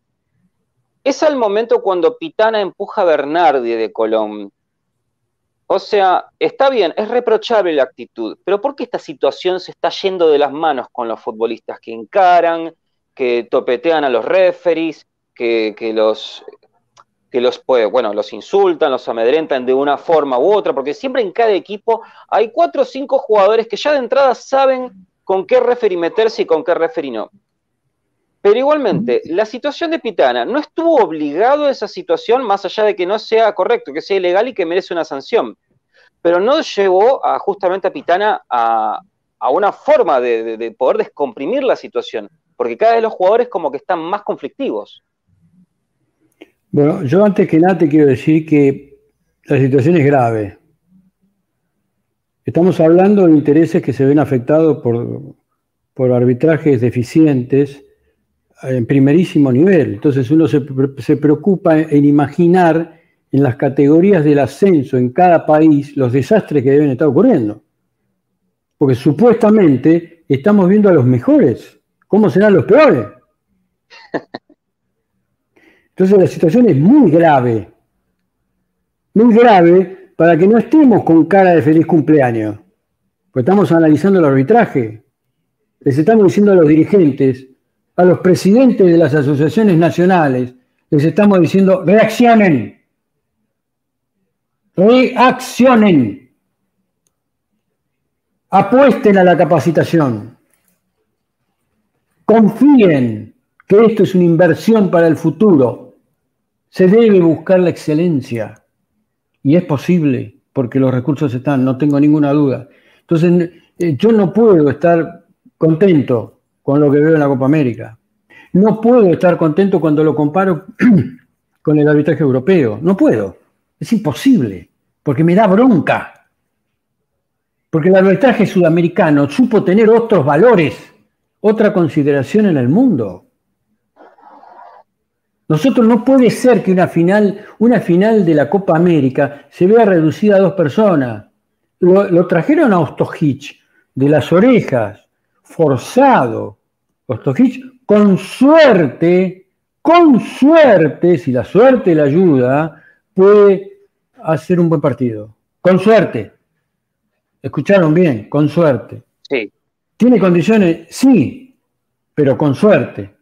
es al momento cuando Pitana empuja a Bernardi de Colón. O sea, está bien, es reprochable la actitud, pero ¿por qué esta situación se está yendo de las manos con los futbolistas que encaran, que topetean a los referees, que, los que los puede, bueno, los insultan, los amedrentan de una forma u otra, porque siempre en cada equipo hay cuatro o cinco jugadores que ya de entrada saben con qué referee meterse y con qué referee no. Pero igualmente, la situación de Pitana no estuvo obligado a esa situación, más allá de que no sea correcto, que sea ilegal y que merece una sanción. Pero no llevó a, justamente a Pitana a, una forma de, de poder descomprimir la situación, porque cada vez los jugadores como que están más conflictivos. Bueno, yo antes que nada te quiero decir que la situación es grave. Estamos hablando de intereses que se ven afectados por, por arbitrajes deficientes en primerísimo nivel. Entonces uno se, se, preocupa en imaginar en las categorías del ascenso en cada país los desastres que deben estar ocurriendo. Porque supuestamente estamos viendo a los mejores. ¿Cómo serán los peores? Entonces la situación es muy grave, muy grave para que no estemos con cara de feliz cumpleaños, pues estamos analizando el arbitraje. Les estamos diciendo a los dirigentes, a los presidentes de las asociaciones nacionales, les estamos diciendo, reaccionen, reaccionen, apuesten a la capacitación, confíen que esto es una inversión para el futuro. Se debe buscar la excelencia. Y es posible porque los recursos están, no tengo ninguna duda. Entonces, eh, yo no puedo estar contento con lo que veo en la Copa América. No puedo estar contento cuando lo comparo con el arbitraje europeo. No puedo. Es imposible, porque me da bronca. Porque el arbitraje sudamericano supo tener otros valores, otra consideración en el mundo. Nosotros no puede ser que una final, una final de la Copa América se vea reducida a dos personas. Lo, trajeron a Ostojic de las orejas, forzado. Ostojic, con suerte, con suerte, si la suerte le ayuda, puede hacer un buen partido. Con suerte. ¿Escucharon bien? Con suerte. Sí. ¿Tiene condiciones? Sí, pero con suerte.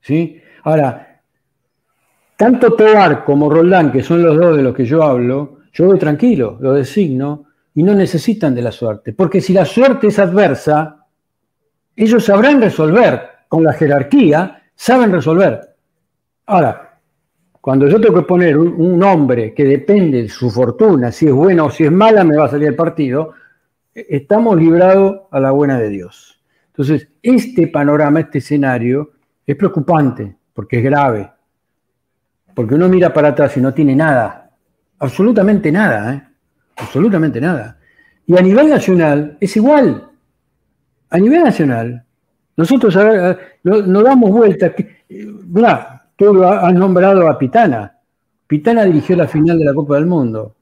¿sí? Ahora, tanto Tobar como Roldán, que son los dos de los que yo hablo, yo voy tranquilo, lo designo, y no necesitan de la suerte. Porque si la suerte es adversa, ellos sabrán resolver, con la jerarquía, saben resolver. Ahora, cuando yo tengo que poner un, hombre que depende de su fortuna, si es buena o si es mala, me va a salir el partido, estamos librados a la buena de Dios. Entonces, este panorama, este escenario, es preocupante, porque es grave. Porque uno mira para atrás y no tiene nada, absolutamente nada, ¿eh? absolutamente nada. Y a nivel nacional es igual. A nivel nacional, nosotros no, damos vuelta. Mira, tú has nombrado a Pitana. Pitana dirigió la final de la Copa del Mundo.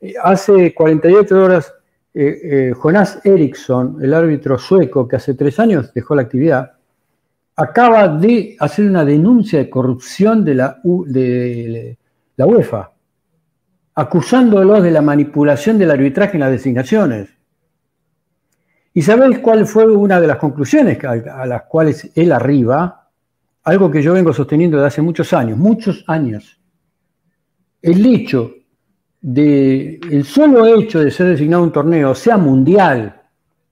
Eh, hace 48 horas, eh, Jonás Eriksson, el árbitro sueco que hace tres años dejó la actividad, acaba de hacer una denuncia de corrupción de la, de la UEFA, acusándolos de la manipulación del arbitraje en las designaciones. ¿Y sabéis cuál fue una de las conclusiones a, las cuales él arriba? Algo que yo vengo sosteniendo desde hace muchos años, muchos años. El hecho de, el solo hecho de ser designado un torneo, sea mundial,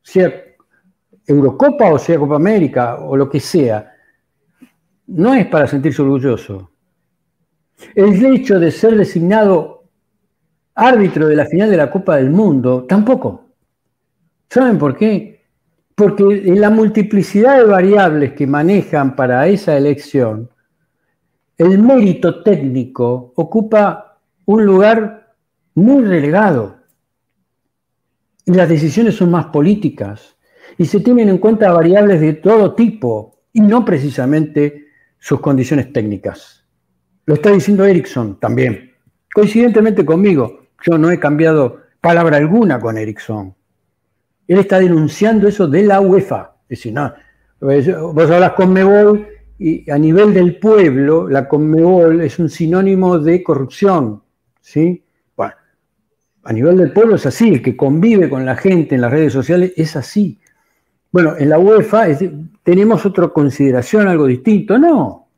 sea Eurocopa o sea Copa América o lo que sea, no es para sentirse orgulloso. El hecho de ser designado árbitro de la final de la Copa del Mundo, tampoco. ¿Saben por qué? Porque en la multiplicidad de variables que manejan para esa elección, el mérito técnico ocupa un lugar muy relegado. Las decisiones son más políticas y se tienen en cuenta variables de todo tipo y no precisamente sus condiciones técnicas. Lo está diciendo Erickson también. Coincidentemente conmigo, yo no he cambiado palabra alguna con Erickson. Él está denunciando eso de la UEFA. Es decir, no, vos hablas con Mebol y a nivel del pueblo, la Conmebol es un sinónimo de corrupción. ¿sí? Bueno, a nivel del pueblo es así, el que convive con la gente en las redes sociales es así. Bueno, en la UEFA tenemos otra consideración, algo distinto. No,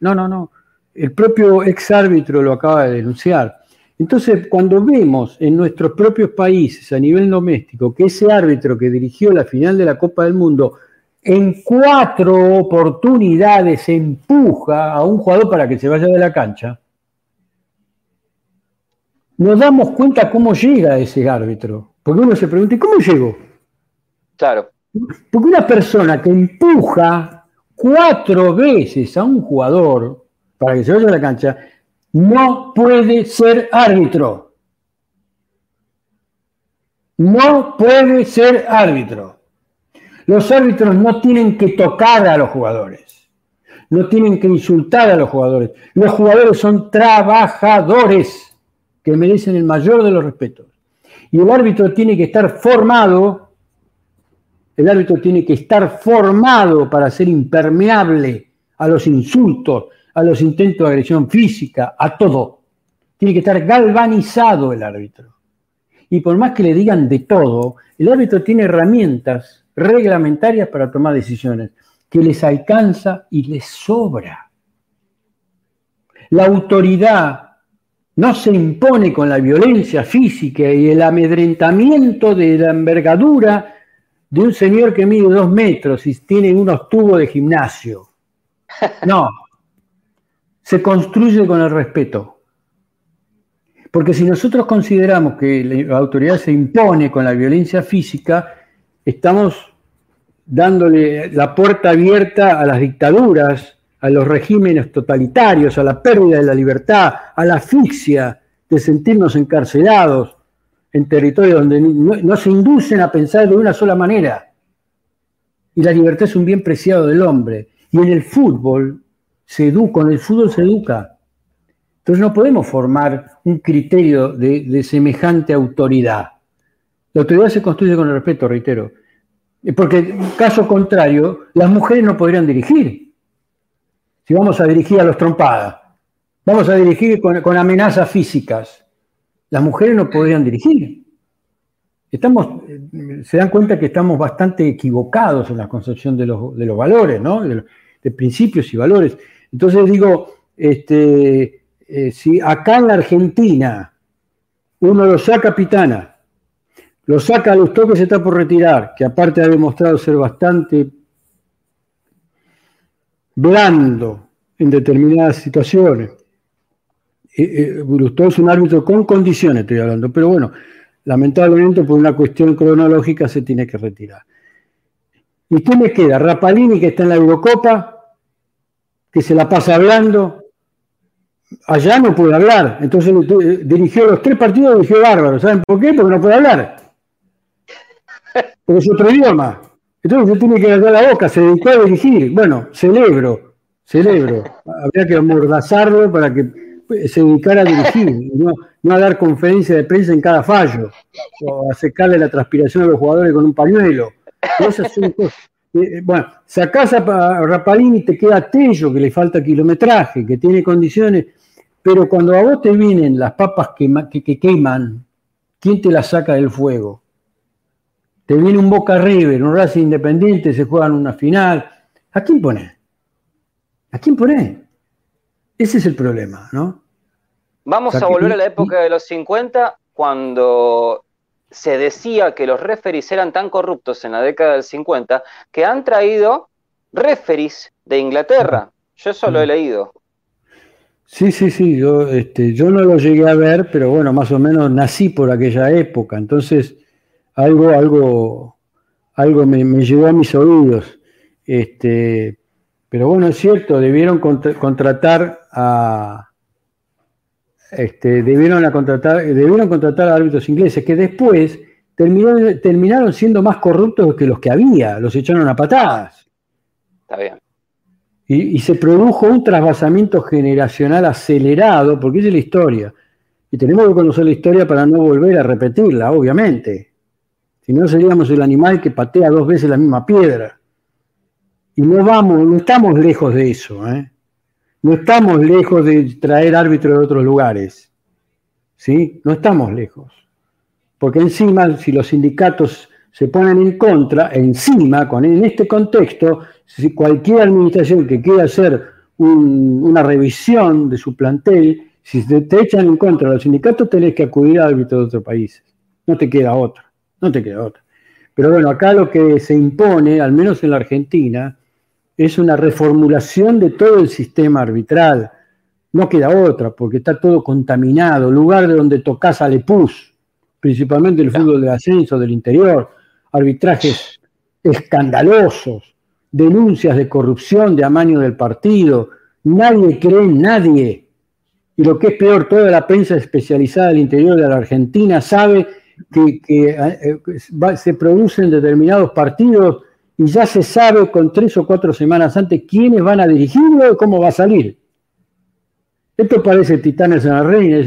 no, no, no. El propio ex árbitro lo acaba de denunciar. Entonces, cuando vemos en nuestros propios países a nivel doméstico que ese árbitro que dirigió la final de la Copa del Mundo en cuatro oportunidades empuja a un jugador para que se vaya de la cancha, nos damos cuenta cómo llega ese árbitro. Porque uno se pregunta, ¿cómo llegó? Claro. Porque una persona que empuja cuatro veces a un jugador para que se vaya a la cancha, no puede ser árbitro. No puede ser árbitro. Los árbitros no tienen que tocar a los jugadores. No tienen que insultar a los jugadores. Los jugadores son trabajadores que merecen el mayor de los respetos. Y el árbitro tiene que estar formado el árbitro tiene que estar formado para ser impermeable a los insultos, a los intentos de agresión física, a todo. Tiene que estar galvanizado el árbitro. Y por más que le digan de todo, el árbitro tiene herramientas reglamentarias para tomar decisiones que les alcanza y les sobra. La autoridad no se impone con la violencia física y el amedrentamiento de la envergadura de un señor que mide dos metros y tiene unos tubos de gimnasio. No, se construye con el respeto. Porque si nosotros consideramos que la autoridad se impone con la violencia física, estamos dándole la puerta abierta a las dictaduras, a los regímenes totalitarios, a la pérdida de la libertad, a la asfixia de sentirnos encarcelados, en territorios donde no, se inducen a pensar de una sola manera. Y la libertad es un bien preciado del hombre. Y en el fútbol se educa, con el fútbol se educa. Entonces no podemos formar un criterio de, semejante autoridad. La autoridad se construye con el respeto, reitero. Porque, caso contrario, las mujeres no podrían dirigir. Si vamos a dirigir a los trompadas, vamos a dirigir con amenazas físicas, las mujeres no podrían dirigir. Estamos, se dan cuenta que estamos bastante equivocados en la concepción de los, valores, ¿no? De, principios y valores. Entonces digo, este, eh, si acá en la Argentina uno lo saca Pitana, lo saca a los que se está por retirar, que aparte ha demostrado ser bastante blando en determinadas situaciones, eh, eh es un árbitro con condiciones, estoy hablando, pero bueno, lamentablemente por una cuestión cronológica se tiene que retirar. ¿Y qué me queda? Rapalini, que está en la Eurocopa, que se la pasa hablando. Allá no puede hablar. Entonces eh, dirigió los tres partidos, dirigió bárbaro. ¿Saben por qué? Porque no puede hablar. Porque es otro idioma. Entonces se tiene que dar la boca, se dedicó a dirigir. Bueno, celebro, celebro. Habría que amordazarlo para que se dedicar a dirigir, no, a dar conferencia de prensa en cada fallo, o a secarle la transpiración a los jugadores con un pañuelo. Esas son cosas. Eh, eh, bueno, sacás a Rapalini y te queda Tello, que le falta kilometraje, que tiene condiciones, pero cuando a vos te vienen las papas que, que, queman, ¿quién te las saca del fuego? Te viene un Boca River, un Racing Independiente, se juegan una final. ¿A quién pone? ¿A quién pone? Ese es el problema, ¿no? Vamos a volver a la época de los 50, cuando se decía que los referees eran tan corruptos en la década del 50 que han traído referees de Inglaterra. Yo eso lo he leído. Sí, sí, sí, yo, este, yo no lo llegué a ver, pero bueno, más o menos nací por aquella época, entonces algo, algo, algo me, llegó a mis oídos. Este, pero bueno, es cierto, debieron contratar a, este, debieron, a contratar, debieron contratar a árbitros ingleses que después terminaron, terminaron siendo más corruptos que los que había, los echaron a patadas. Está bien. Y, se produjo un trasvasamiento generacional acelerado, porque esa es la historia. Y tenemos que conocer la historia para no volver a repetirla, obviamente. Si no, seríamos el animal que patea dos veces la misma piedra. Y no vamos, no estamos lejos de eso. ¿eh? No estamos lejos de traer árbitros de otros lugares. ¿Sí? No estamos lejos. Porque encima, si los sindicatos se ponen en contra, encima, con, en este contexto, si cualquier administración que quiera hacer una revisión de su plantel, si te, echan en contra los sindicatos, tenés que acudir a árbitros de otros países. No te queda otra, no te queda otra. Pero bueno, acá lo que se impone, al menos en la Argentina, es una reformulación de todo el sistema arbitral. No queda otra, porque está todo contaminado. Lugar de donde tocas a Lepús, principalmente el fútbol de ascenso del interior, arbitrajes escandalosos, denuncias de corrupción, de amaño del partido, nadie cree en nadie. Y lo que es peor, toda la prensa especializada del interior de la Argentina sabe que, eh, se producen determinados partidos y ya se sabe con tres o cuatro semanas antes quiénes van a dirigirlo y cómo va a salir. Esto parece Titanes en la Reina,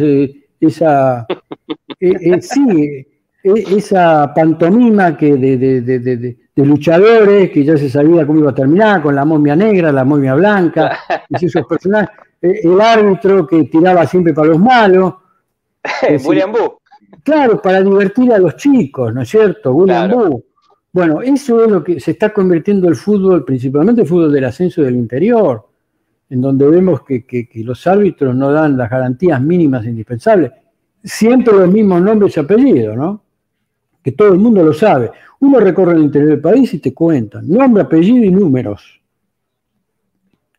esa, eh, eh, sí, esa pantomima que de, luchadores que ya se sabía cómo iba a terminar, con la momia negra, la momia blanca, esos personajes, el árbitro que tiraba siempre para los malos. William Boo. Claro, para divertir a los chicos, ¿no es cierto? William Boo. Bueno, eso es lo que se está convirtiendo el fútbol, principalmente el fútbol del ascenso del interior, en donde vemos que, los árbitros no dan las garantías mínimas indispensables. Siempre los mismos nombres y apellidos, ¿no? que todo el mundo lo sabe. Uno recorre el interior del país y te cuentan nombre, apellido y números.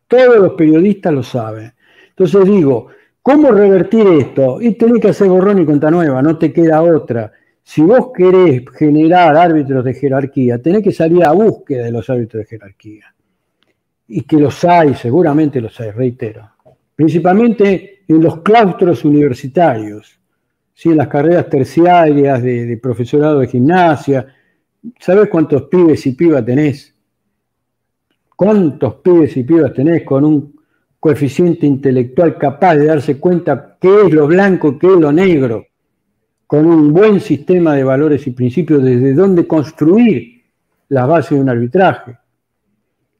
Todos los periodistas lo saben. Entonces digo, ¿cómo revertir esto? Y tenés que hacer borrón y cuenta nueva, no te queda otra. Si vos querés generar árbitros de jerarquía, tenés que salir a búsqueda de los árbitros de jerarquía. Y que los hay, seguramente los hay, reitero. Principalmente en los claustros universitarios ¿sí? en las carreras terciarias de, profesorado de gimnasia. ¿Sabes cuántos pibes y pibas tenés? ¿Cuántos pibes y pibas tenés con un coeficiente intelectual capaz de darse cuenta qué es lo blanco qué es lo negro? Con un buen sistema de valores y principios desde dónde construir las bases de un arbitraje.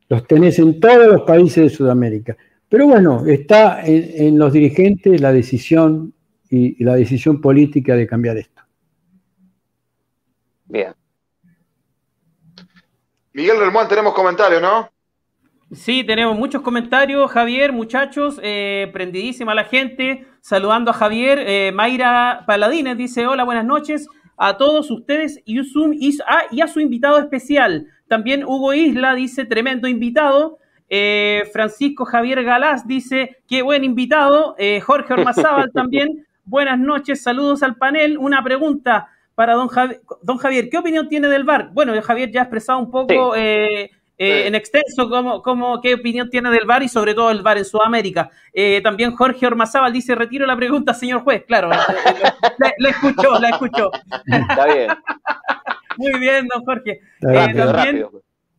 Los tenés en todos los países de Sudamérica. Pero bueno, está en los dirigentes la decisión y, la decisión política de cambiar esto. Bien. Miguel Relmón, tenemos comentarios, ¿no? Sí, tenemos muchos comentarios, Javier, muchachos, eh, prendidísima la gente, saludando a Javier, eh, Mayra Paladines dice, hola, buenas noches a todos ustedes y, ah, y a su invitado especial. También Hugo Isla dice, tremendo invitado. Eh, Francisco Javier Galás dice, qué buen invitado. Jorge Ormazábal también, Buenas noches, saludos al panel. Una pregunta para don, don Javier. ¿Qué opinión tiene del VAR? Bueno, Javier ya ha expresado un poco eh, eh, en extenso cómo, qué opinión tiene del VAR y sobre todo el VAR en Sudamérica. Eh, también Jorge Ormazábal dice, retiro la pregunta, señor juez. Claro, la escuchó, la escuchó. Está bien. Muy bien, don Jorge. también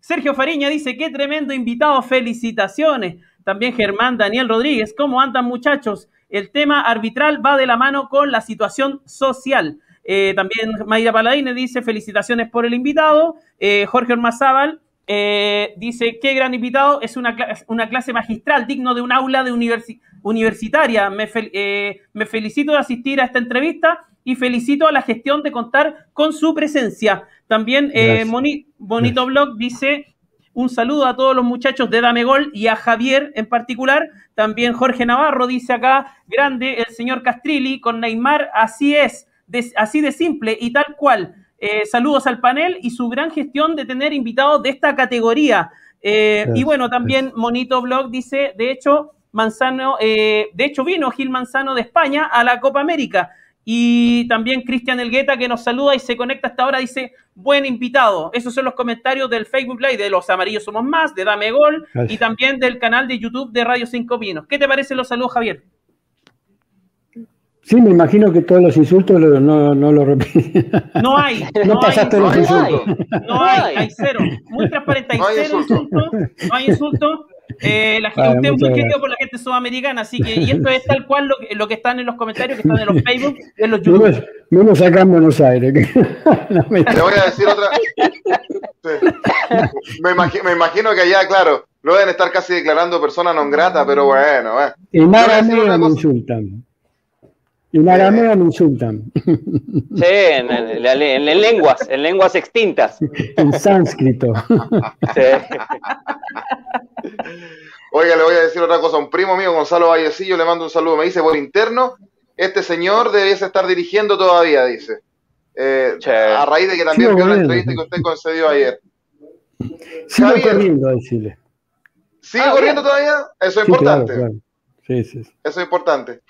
Sergio Fariña dice, qué tremendo invitado, felicitaciones. También Germán Daniel Rodríguez, ¿cómo andan muchachos? el tema arbitral va de la mano con la situación social. Eh, también Mayra Paladine dice felicitaciones por el invitado. Eh, Jorge Ormazábal eh, dice qué gran invitado, es una, una, clase magistral, digno de un aula de universitaria. Me, me, felicito de asistir a esta entrevista y felicito a la gestión de contar con su presencia. También Bonito Blog dice un saludo a todos los muchachos de Dame Gol y a Javier en particular. También Jorge Navarro dice acá, grande el señor Castrilli con Neymar, así es, así de simple y tal cual. Eh, saludos al panel y su gran gestión de tener invitados de esta categoría. Eh, y bueno, también Monito Blog dice, de hecho, Manzano, eh, de hecho vino Gil Manzano de España a la Copa América. Y también Cristian Elgueta que nos saluda y se conecta hasta ahora, dice, buen invitado. Esos son los comentarios del Facebook Live de Los Amarillos Somos Más, de Dame Gol y también del canal de YouTube de Radio Cinco Pinos. ¿Qué te parece los saludos, Javier? Sí, me imagino que todos los insultos no, no lo repiten. No hay. No, pasaste los insultos. No hay, hay cero. Muy transparente, hay, cero insultos. No hay insultos. Eh, la gente, usted es muy querido por la gente sudamericana, así que, y esto es tal cual lo, lo, que están en los comentarios, que están en los Facebook, en los YouTube. Menos acá en Buenos Aires. Le voy a decir otra. Me, imagino, me, imagino, que allá, claro, lo deben estar casi declarando persona non grata, pero bueno. Eh. En nada me insultan. En arameo me insultan. Sí, en, en, lenguas, en lenguas extintas. En sánscrito. Sí. Oiga, le voy a decir otra cosa. Un primo mío, Gonzalo Vallecillo, le mando un saludo. Me dice por interno, este señor debiese estar dirigiendo todavía, dice. Eh, a raíz de que también vio la entrevista que usted concedió ayer. Sigue corriendo, decirle. ¿Sigue corriendo todavía? Eso es importante. Eso es importante.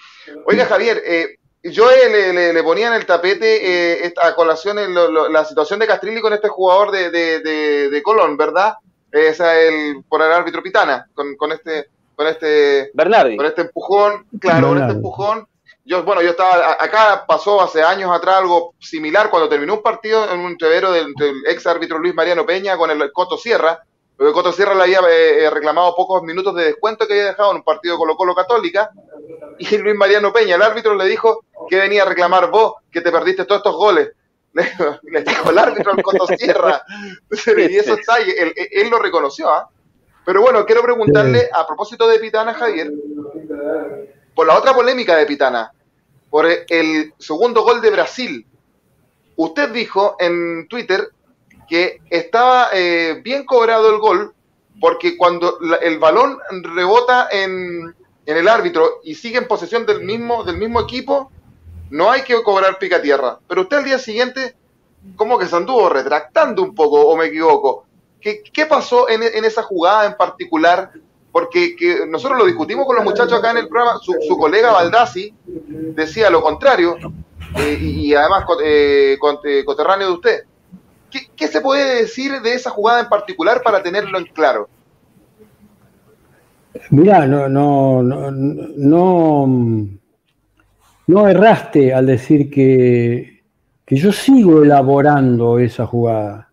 Oiga, Javier, eh, yo le, ponía en el tapete eh, a colación en la situación de Castrilli con este jugador de, Colón, ¿verdad? Esa el, por el árbitro Pitana, con, este con este Bernardi. con este empujón, claro, con este empujón. Yo, bueno, yo estaba acá, pasó hace años atrás algo similar cuando terminó un partido en un entrevero entre el ex árbitro Luis Mariano Peña con el Coto Sierra, porque Coto Sierra le había eh, eh, reclamado pocos minutos de descuento que había dejado en un partido Colo Colo Católica. Y Luis Mariano Peña, el árbitro, le dijo que venía a reclamar vos, que te perdiste todos estos goles. Le, dijo el árbitro al Coto Sierra. y eso está, él, él lo reconoció. ¿ah? Pero bueno, quiero preguntarle a propósito de Pitana, Javier, por la otra polémica de Pitana, por el segundo gol de Brasil. Usted dijo en Twitter que estaba eh, bien cobrado el gol, porque cuando el balón rebota en, el árbitro y sigue en posesión del mismo, del mismo equipo, no hay que cobrar pica tierra. Pero usted al día siguiente, como que se anduvo retractando un poco, o me equivoco. ¿Qué, qué pasó en, en, esa jugada en particular? Porque que nosotros lo discutimos con los muchachos acá en el programa, su, su colega Baldassi decía lo contrario, eh, y, además eh, coterráneo de usted. ¿Qué, se puede decir de esa jugada en particular para tenerlo en claro? Mirá, no, no, no, no, no erraste al decir que, que yo sigo elaborando esa jugada.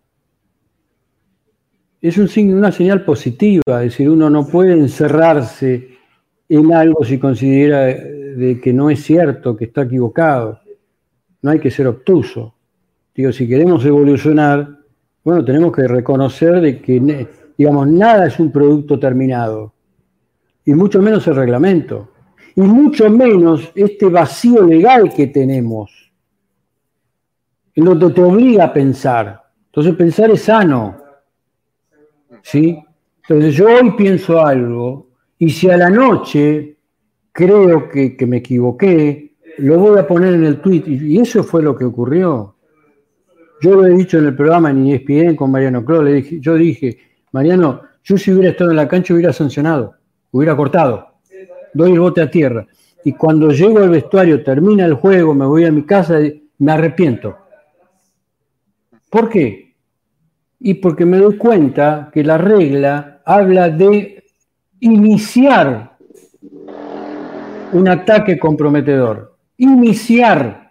Es un, una señal positiva, es decir, uno no puede encerrarse en algo si considera de que no es cierto, que está equivocado. No hay que ser obtuso. Digo, si queremos evolucionar, bueno, tenemos que reconocer de que, digamos, nada es un producto terminado, y mucho menos el reglamento, y mucho menos este vacío legal que tenemos, en donde te obliga a pensar. Entonces pensar es sano, ¿sí? Entonces yo hoy pienso algo, y si a la noche creo que, me equivoqué, lo voy a poner en el tweet, y eso fue lo que ocurrió. Yo lo he dicho en el programa en ESPN con Mariano Cro, le dije, yo dije, Mariano, yo si hubiera estado en la cancha hubiera sancionado, hubiera cortado, doy el bote a tierra. Y cuando llego al vestuario, termina el juego, me voy a mi casa, me arrepiento. ¿Por qué? Y porque me doy cuenta que la regla habla de iniciar un ataque comprometedor. Iniciar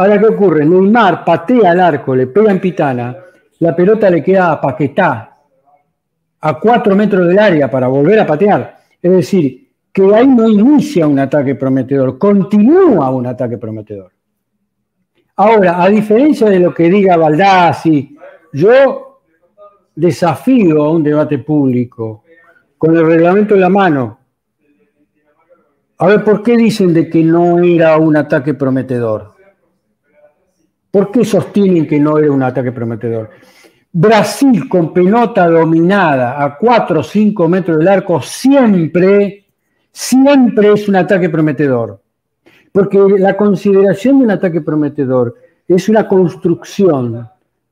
Ahora, ¿qué ocurre? Neymar patea al arco, le pega en pitana, la pelota le queda a Paquetá, a cuatro metros del área para volver a patear. Es decir, que ahí no inicia un ataque prometedor, continúa un ataque prometedor. Ahora, a diferencia de lo que diga Baldassi, yo desafío a un debate público con el reglamento en la mano. A ver, ¿por qué dicen de que no era un ataque prometedor? ¿Por qué sostienen que no era un ataque prometedor? Brasil con pelota dominada a 4 o 5 metros del arco siempre, siempre es un ataque prometedor. Porque la consideración de un ataque prometedor es una construcción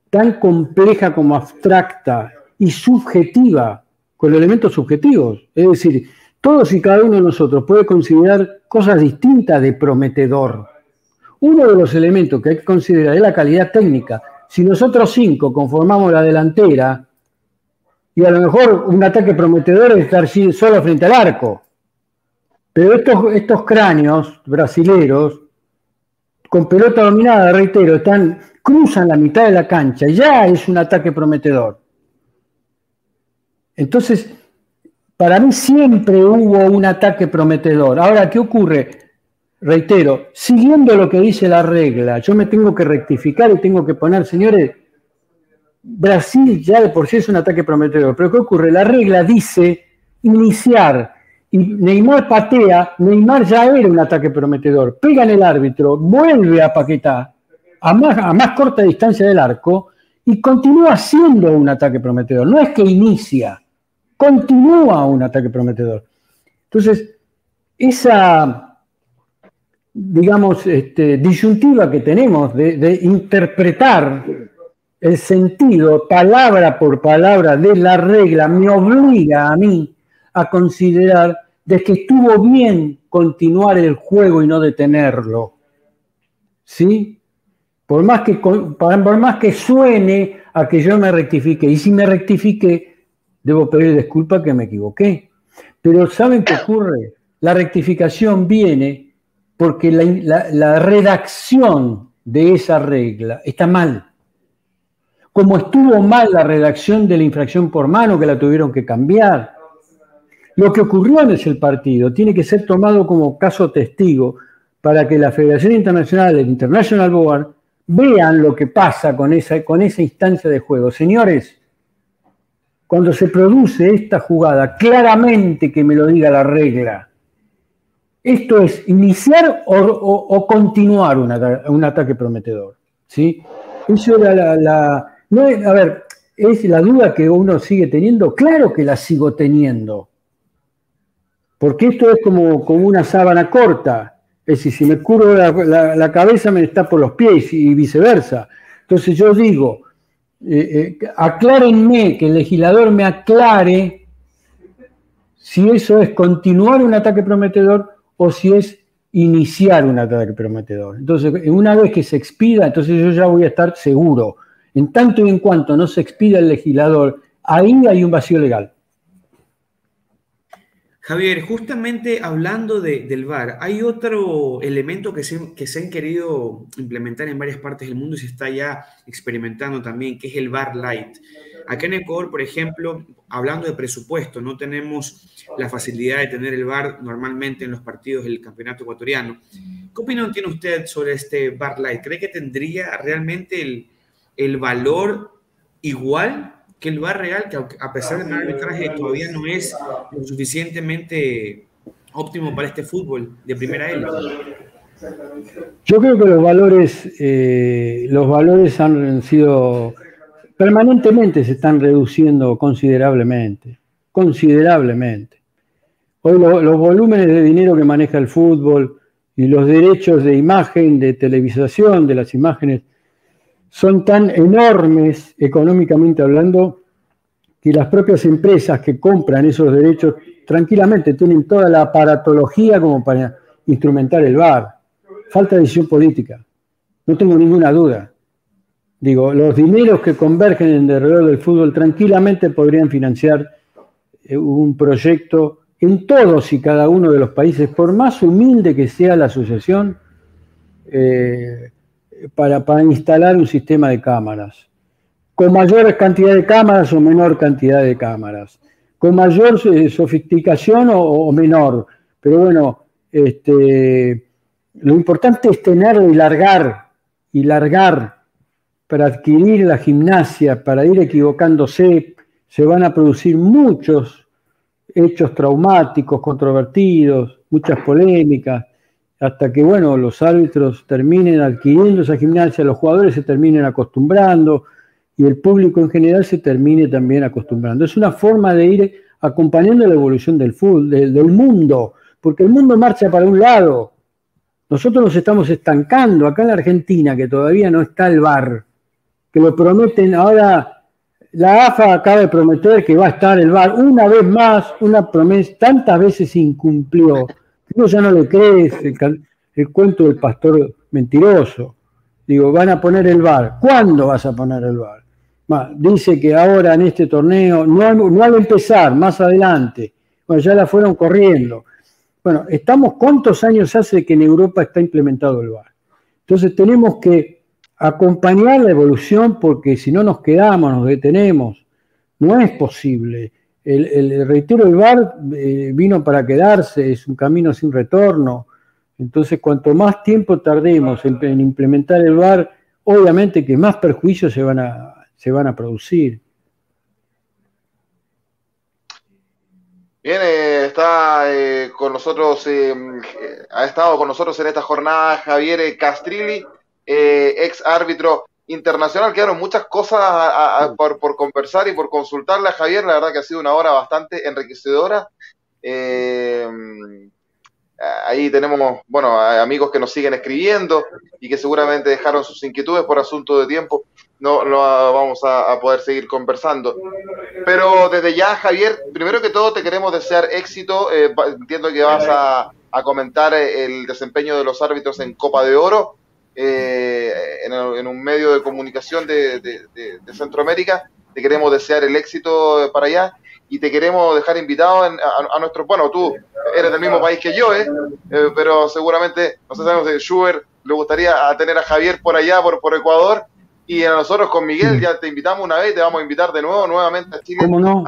tan compleja como abstracta y subjetiva, con elementos subjetivos. Es decir, todos y cada uno de nosotros puede considerar cosas distintas de prometedor. Uno de los elementos que hay que considerar es la calidad técnica. Si nosotros cinco conformamos la delantera, y a lo mejor un ataque prometedor es estar solo frente al arco. Pero estos, estos cráneos brasileros, con pelota dominada, reitero, están, cruzan la mitad de la cancha, ya es un ataque prometedor. Entonces, para mí siempre hubo un ataque prometedor. Ahora, ¿qué ocurre? Reitero, siguiendo lo que dice la regla, yo me tengo que rectificar y tengo que poner, señores, Brasil ya de por sí es un ataque prometedor, pero ¿qué ocurre? La regla dice iniciar y Neymar patea, Neymar ya era un ataque prometedor, pega en el árbitro, vuelve a paquetar a más, a más corta distancia del arco y continúa siendo un ataque prometedor. No es que inicia, continúa un ataque prometedor. Entonces, esa, digamos, este, disyuntiva que tenemos de interpretar el sentido, palabra por palabra, de la regla me obliga a mí a considerar de que estuvo bien continuar el juego y no detenerlo. ¿Sí? Por más que, por más que suene a que yo me rectifique, y si me rectifique, debo pedir disculpas que me equivoqué. Pero ¿saben qué ocurre? La rectificación viene porque la redacción de esa regla está mal como estuvo mal la redacción de la infracción por mano que la tuvieron que cambiar. Lo que ocurrió en ese partido tiene que ser tomado como caso testigo para que la Federación Internacional, el International Board, vean lo que pasa con esa, con esa instancia de juego. Señores, cuando se produce esta jugada, claramente que me lo diga la regla. Esto es iniciar o, continuar un, ataque prometedor. ¿sí? Eso era la, a ver, es la duda que uno sigue teniendo. Claro que la sigo teniendo. Porque esto es como, como una sábana corta. Es decir, si me curvo la, cabeza me está por los pies y viceversa. Entonces yo digo, eh, eh, aclárenme, que el legislador me aclare si eso es continuar un ataque prometedor o si es iniciar un ataque prometedor. Entonces, una vez que se expida, entonces yo ya voy a estar seguro en tanto y en cuanto no se expida el legislador, ahí hay un vacío legal. Javier, justamente hablando del VAR, hay otro elemento que se, que se han querido implementar en varias partes del mundo y se está ya experimentando también, que es el VAR Light. Acá en Ecuador, por ejemplo, hablando de presupuesto, no tenemos la facilidad de tener el VAR normalmente en los partidos del campeonato ecuatoriano. ¿Qué opinión tiene usted sobre este VAR Light? ¿Cree que tendría realmente el, el valor igual que el VAR real, que a pesar del arbitraje todavía no es lo suficientemente óptimo para este fútbol de primera élite. Yo creo que los valores, eh, los valores han sido permanentemente se están reduciendo considerablemente, considerablemente. Hoy los volúmenes de dinero que maneja el fútbol y los derechos de imagen, de televisación de las imágenes son tan enormes económicamente hablando que las propias empresas que compran esos derechos tranquilamente tienen toda la aparatología como para instrumentar el VAR. Falta decisión política, no tengo ninguna duda. Digo, los dineros que convergen en alrededor del fútbol tranquilamente podrían financiar eh, un proyecto en todos y cada uno de los países, por más humilde que sea la asociación, eh, para, instalar un sistema de cámaras, con mayor cantidad de cámaras o menor cantidad de cámaras, con mayor eh, sofisticación o, menor. Pero bueno, este, lo importante es tenerlo y largar, y largar para adquirir la gimnasia, para ir equivocándose, se van a producir muchos hechos traumáticos, controvertidos, muchas polémicas hasta que, bueno, los árbitros terminen adquiriendo esa gimnasia, los jugadores se terminen acostumbrando y el público en general se termine también acostumbrando. Es una forma de ir acompañando la evolución del fútbol, del, mundo, porque el mundo marcha para un lado. Nosotros nos estamos estancando acá en la Argentina, que todavía no está el bar, que lo prometen ahora la AFA acaba de prometer que va a estar el VAR una vez más, una promesa, tantas veces incumplió, uno ya no le crees el, el cuento del pastor mentiroso. Digo, van a poner el VAR. ¿Cuándo vas a poner el VAR? dice que ahora en este torneo, no, no al empezar, más adelante, bueno, ya la fueron corriendo. Bueno, estamos, ¿cuántos años hace que en Europa está implementado el VAR? Entonces tenemos que acompañar la evolución porque si no nos quedamos, nos detenemos. No es posible. El, reitero, el VAR eh, vino para quedarse, es un camino sin retorno. Entonces, cuanto más tiempo tardemos en, implementar el VAR, obviamente que más perjuicios se van a, se van a producir. Bien, eh, está eh, con nosotros, eh, ha estado con nosotros en esta jornada Javier Castrilli, ex árbitro internacional. Quedaron muchas cosas por, por, conversar y por consultarle a Javier. La verdad que ha sido una hora bastante enriquecedora. ahí tenemos, bueno, amigos que nos siguen escribiendo y que seguramente dejaron sus inquietudes por asunto de tiempo no, no vamos a, poder seguir conversando. Pero desde ya, Javier, primero que todo te queremos desear éxito. Eh, entiendo que vas a, comentar el desempeño de los árbitros en Copa de Oro, eh, en, un medio de comunicación de, Centroamérica. Te queremos desear el éxito para allá y te queremos dejar invitado a, nuestro, bueno, tú eres del mismo país que yo, ¿eh? eh pero seguramente, no sé, sabemos de Schubert le gustaría tener a Javier por allá, por, por Ecuador, y a nosotros con Miguel ya te invitamos una vez, te vamos a invitar de nuevo, nuevamente a Chile. ¿Cómo no?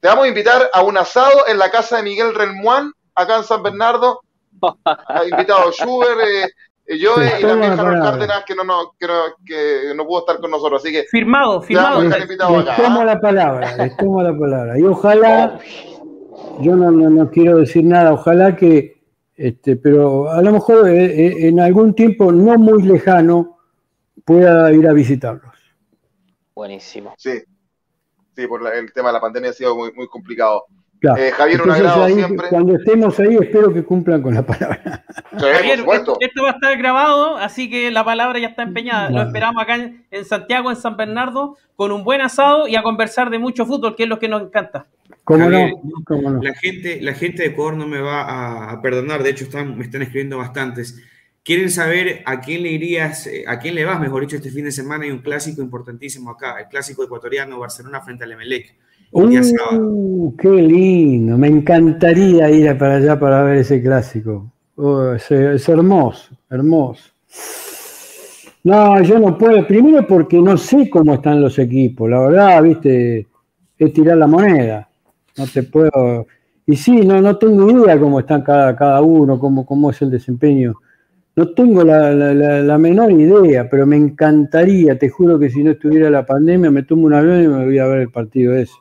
te vamos a invitar a un asado en la casa de Miguel Relmuán, acá en San Bernardo. Ha invitado Schubert, eh, eh, yo y también Harold Cárdenas, que no, no, que, no, que no pudo estar con nosotros. Así que. Firmado, firmado. Les, tomo la palabra, les tomo la palabra. Y ojalá, yo no, no, no quiero decir nada, ojalá que, este, pero a lo mejor eh, en algún tiempo no muy lejano, pueda ir a visitarlos. Buenísimo. Sí, sí, por el tema de la pandemia ha sido muy, muy complicado. Eh, Javier, un agrado siempre. Cuando estemos ahí, espero que cumplan con la palabra. Javier, esto, va a estar grabado, así que la palabra ya está empeñada. Lo esperamos acá en, Santiago, en San Bernardo, con un buen asado y a conversar de mucho fútbol, que es lo que nos encanta. ¿Cómo, no? La, gente, la gente de Ecuador no me va a, perdonar, de hecho están, me están escribiendo bastantes. Quieren saber a quién le irías, eh, a quién le vas, mejor dicho, este fin de semana. Hay un clásico importantísimo acá, el clásico ecuatoriano Barcelona frente al Emelec. Uh, qué lindo, me encantaría ir para allá para ver ese clásico. Oh, es, hermoso, hermoso. No, yo no puedo, primero porque no sé cómo están los equipos, la verdad, viste, es tirar la moneda. No te puedo. Y sí, no, no tengo idea cómo están cada, cada uno, cómo, cómo es el desempeño no tengo la, menor idea, pero me encantaría, te juro que si no estuviera la pandemia, me tomo un avión y me voy a ver el partido ese.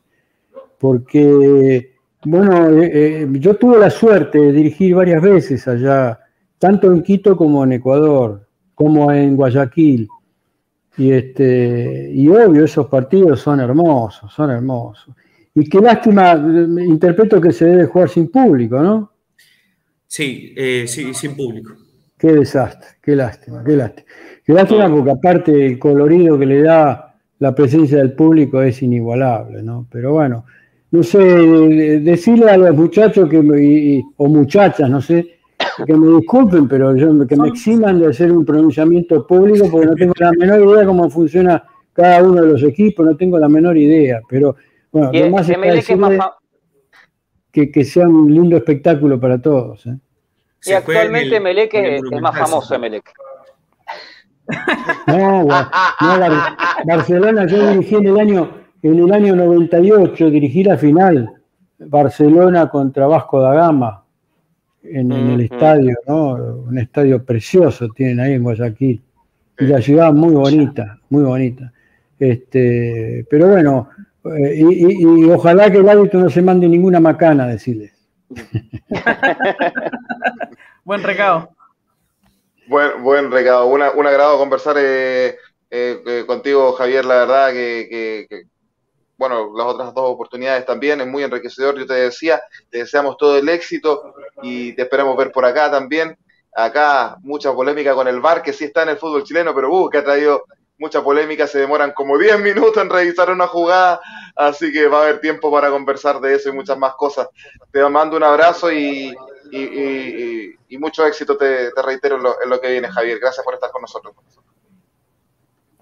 Porque, bueno, eh, eh, yo tuve la suerte de dirigir varias veces allá, tanto en Quito como en Ecuador, como en Guayaquil. Y, este, y obvio, esos partidos son hermosos, son hermosos. Y qué lástima, interpreto que se debe jugar sin público, ¿no? Sí, eh, sí, sin público. Qué desastre, qué lástima, qué lástima. Qué lástima porque aparte el colorido que le da la presencia del público es inigualable, ¿no? Pero bueno, no sé, decirle a los muchachos que o muchachas, no sé, que me disculpen, pero yo, que me eximan de hacer un pronunciamiento público porque no tengo la menor idea cómo funciona cada uno de los equipos, no tengo la menor idea, pero bueno, lo más es que, que sea un lindo espectáculo para todos. ¿eh? y actualmente Melec es, más famoso Melec. No, Barcelona, yo dirigí en el año, en el año 98, dirigí la final, Barcelona contra Vasco da Gama, en, el estadio, ¿no? Un estadio precioso tienen ahí en Guayaquil. Y la ciudad muy bonita, muy bonita. Este, pero bueno, eh, y, ojalá que el hábito no se mande ninguna macana, decirles. buen recado. Buen, buen recado. un agrado conversar eh, eh, contigo, Javier. La verdad que, bueno, las otras dos oportunidades también es muy enriquecedor. Yo te decía, te deseamos todo el éxito y te esperamos ver por acá también. Acá mucha polémica con el VAR, que sí está en el fútbol chileno, pero uh, que ha traído mucha polémica, se demoran como 10 minutos en revisar una jugada, así que va a haber tiempo para conversar de eso y muchas más cosas. Te mando un abrazo y, mucho éxito, te, reitero, en lo, que viene, Javier. Gracias por estar con nosotros.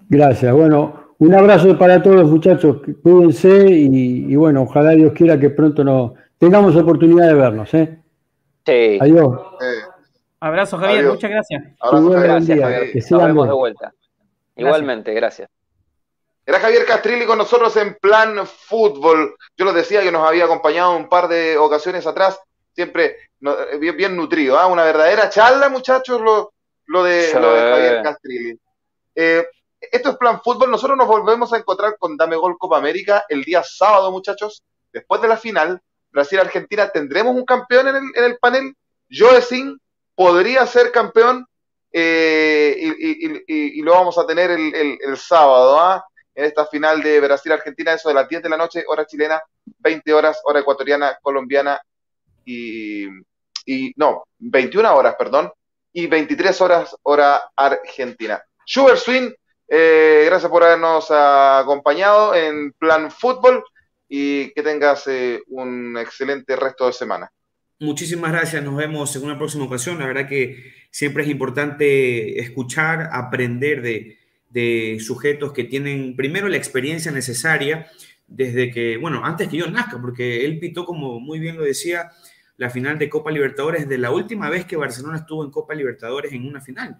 Gracias. Bueno, un abrazo para todos, muchachos. Cuídense y, bueno, ojalá Dios quiera que pronto nos tengamos oportunidad de vernos. ¿eh? Sí. Adiós. Abrazo, Javier. Muchas gracias. Abrazo, gracias, Javier. Nos vemos de vuelta. Igualmente, gracias. Era Javier Castrilli con nosotros en plan fútbol. Yo lo decía que nos había acompañado un par de ocasiones atrás, siempre eh, bien, nutrido. ¿ah? Una verdadera charla, muchachos, lo, lo, de, Javier Castrilli. Eh, esto es plan fútbol. Nosotros nos volvemos a encontrar con Dame Gol Copa América el día sábado, muchachos. Después de la final, Brasil-Argentina, tendremos un campeón en el, en el panel. Joe Sin podría ser campeón eh, y, lo vamos a tener el, sábado, ¿ah? en esta final de Brasil-Argentina, eso de las 10 de la noche, hora chilena, 20 horas, hora ecuatoriana, colombiana y, no, 21 horas, perdón, y 23 horas, hora argentina. Sugar Swing, eh, gracias por habernos acompañado en Plan Fútbol y que tengas eh, un excelente resto de semana. Muchísimas gracias, nos vemos en una próxima ocasión. La verdad que siempre es importante escuchar, aprender de, sujetos que tienen primero la experiencia necesaria desde que, bueno, antes que yo nazca, porque él pitó, como muy bien lo decía, la final de Copa Libertadores de la última vez que Barcelona estuvo en Copa Libertadores en una final.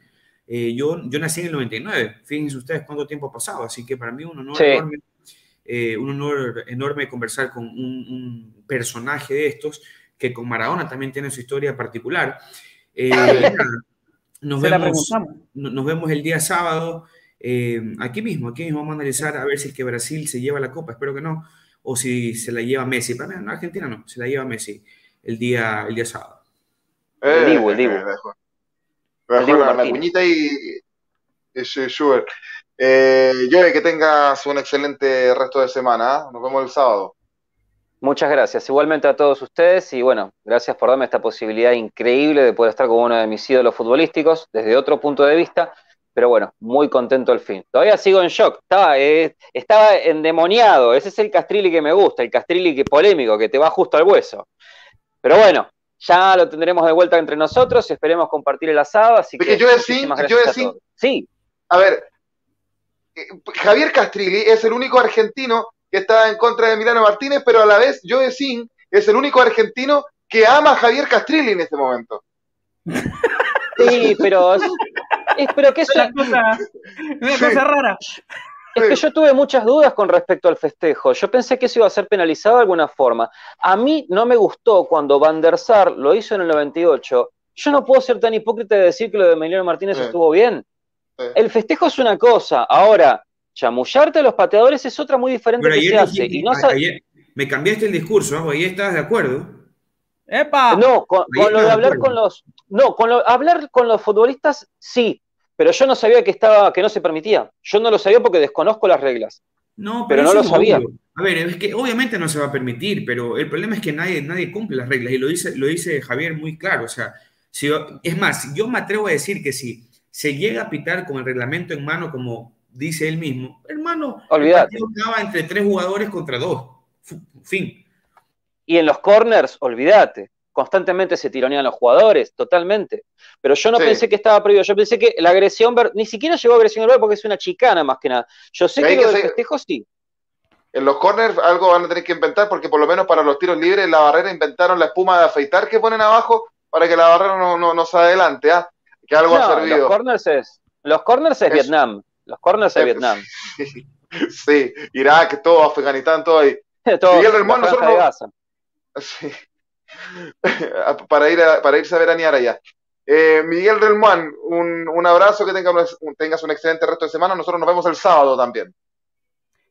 Eh, yo, yo nací en el 99, fíjense ustedes cuánto tiempo ha pasado, así que para mí un honor enorme, eh, un honor enorme conversar con un personaje de estos que con Maradona también tiene su historia particular. Eh, nos, vemos, nos vemos el día sábado, eh, aquí mismo, aquí mismo vamos a analizar a ver si es que Brasil se lleva la copa, espero que no, o si se la lleva Messi. Para mí, en Argentina no, se la lleva Messi el día, el día sábado. el Divo, el Divo. Divo la, cuñita y, y Schubert. Eh, que tengas un excelente resto de semana. ¿ah? Nos vemos el sábado. Muchas gracias. Igualmente a todos ustedes y bueno, gracias por darme esta posibilidad increíble de poder estar con uno de mis ídolos futbolísticos desde otro punto de vista. Pero bueno, muy contento al fin. Todavía sigo en shock. Estaba, eh, estaba endemoniado. Ese es el Castrilli que me gusta, el Castrilli que polémico, que te va justo al hueso. Pero bueno, ya lo tendremos de vuelta entre nosotros. Esperemos compartir el asado. Así que, yo yo Sí. A ver, eh, Javier Castrilli es el único argentino que está en contra de Milano Martínez, pero a la vez Joe Sin es el único argentino que ama a Javier Castrilli en este momento. Sí, pero, pero que es una cosa, una cosa rara. Es que yo tuve muchas dudas con respecto al festejo. Yo pensé que eso iba a ser penalizado de alguna forma. A mí no me gustó cuando Van der Sar lo hizo en el 98. Yo no puedo ser tan hipócrita de decir que lo de Emiliano Martínez estuvo bien. El festejo es una cosa. Ahora, chamullarte a los pateadores es otra muy diferente que se hace. Y no me cambiaste el discurso, ¿no? ahí estás de acuerdo. ¡Epa! No, con, lo de hablar con los. No, con lo, hablar con los futbolistas, sí. Pero yo no sabía que estaba, que no se permitía. Yo no lo sabía porque desconozco las reglas. No, pero, no lo sabía. A ver, es que obviamente no se va a permitir, pero el problema es que nadie, nadie cumple las reglas. Y lo dice, lo dice Javier muy claro. O sea, si, es más, yo me atrevo a decir que si se llega a pitar con el reglamento en mano como dice él mismo, hermano, olvídate. estaba entre tres jugadores contra dos. Fin. Y en los corners, olvídate. Constantemente se tironean los jugadores, totalmente. Pero yo no pensé que estaba prohibido. Yo pensé que la agresión, ni siquiera llegó a agresión verbal porque es una chicana más que nada. Yo sé que, lo del festejo sí. En los corners algo van a tener que inventar porque por lo menos para los tiros libres la barrera inventaron la espuma de afeitar que ponen abajo para que la barrera no, no, se adelante, ¿ah? Que algo ha servido. Los corners es, los corners es Vietnam. Los corners de Vietnam. Sí, Irak, todo, Afganistán, todo ahí. todo, Miguel Relmón, nosotros sí. para, ir a, para irse a veranear allá. Eh, Miguel Relmán, un, un abrazo, que tengas tengas un excelente resto de semana. Nosotros nos vemos el sábado también.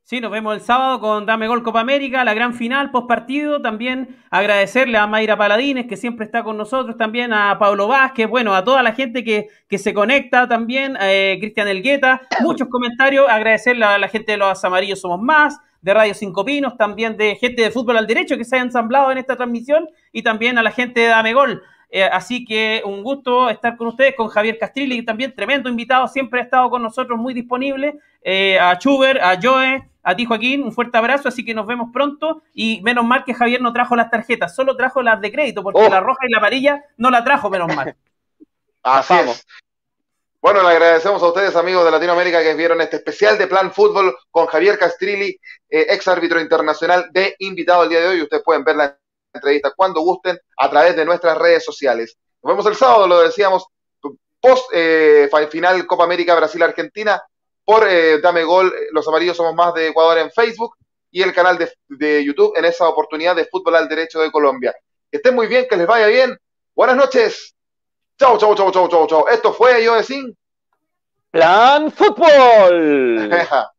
Sí, nos vemos el sábado con Dame Gol Copa América, la gran final post partido. También agradecerle a Mayra Paladines, que siempre está con nosotros, también a Pablo Vázquez, bueno, a toda la gente que, que se conecta también, eh, Cristian Elgueta, muchos comentarios. Agradecerle a la gente de los Amarillos Somos Más, de Radio Cinco Pinos, también de gente de Fútbol al Derecho que se ha ensamblado en esta transmisión y también a la gente de Dame Gol. Eh, así que un gusto estar con ustedes, con Javier Castrilli, también tremendo invitado, siempre ha estado con nosotros, muy disponible. eh, a Chuber, a Joe, a ti Joaquín, un fuerte abrazo, así que nos vemos pronto. Y menos mal que Javier no trajo las tarjetas, solo trajo las de crédito, porque Oh. la roja y la amarilla no la trajo, menos mal. Así es. Bueno, le agradecemos a ustedes, amigos de Latinoamérica, que vieron este especial de Plan Fútbol con Javier Castrilli, eh, ex árbitro internacional de invitado el día de hoy. Ustedes pueden ver la entrevista cuando gusten a través de nuestras redes sociales. Nos vemos el sábado, lo decíamos, post eh, final Copa América Brasil-Argentina por eh, Dame Gol, eh, Los Amarillos Somos Más de Ecuador en Facebook y el canal de, de YouTube en esa oportunidad de Fútbol al Derecho de Colombia. Que estén muy bien, que les vaya bien. Buenas noches. Chau, chau, chau, chau, chau, chau. Esto fue Yo de Sin. Plan Fútbol.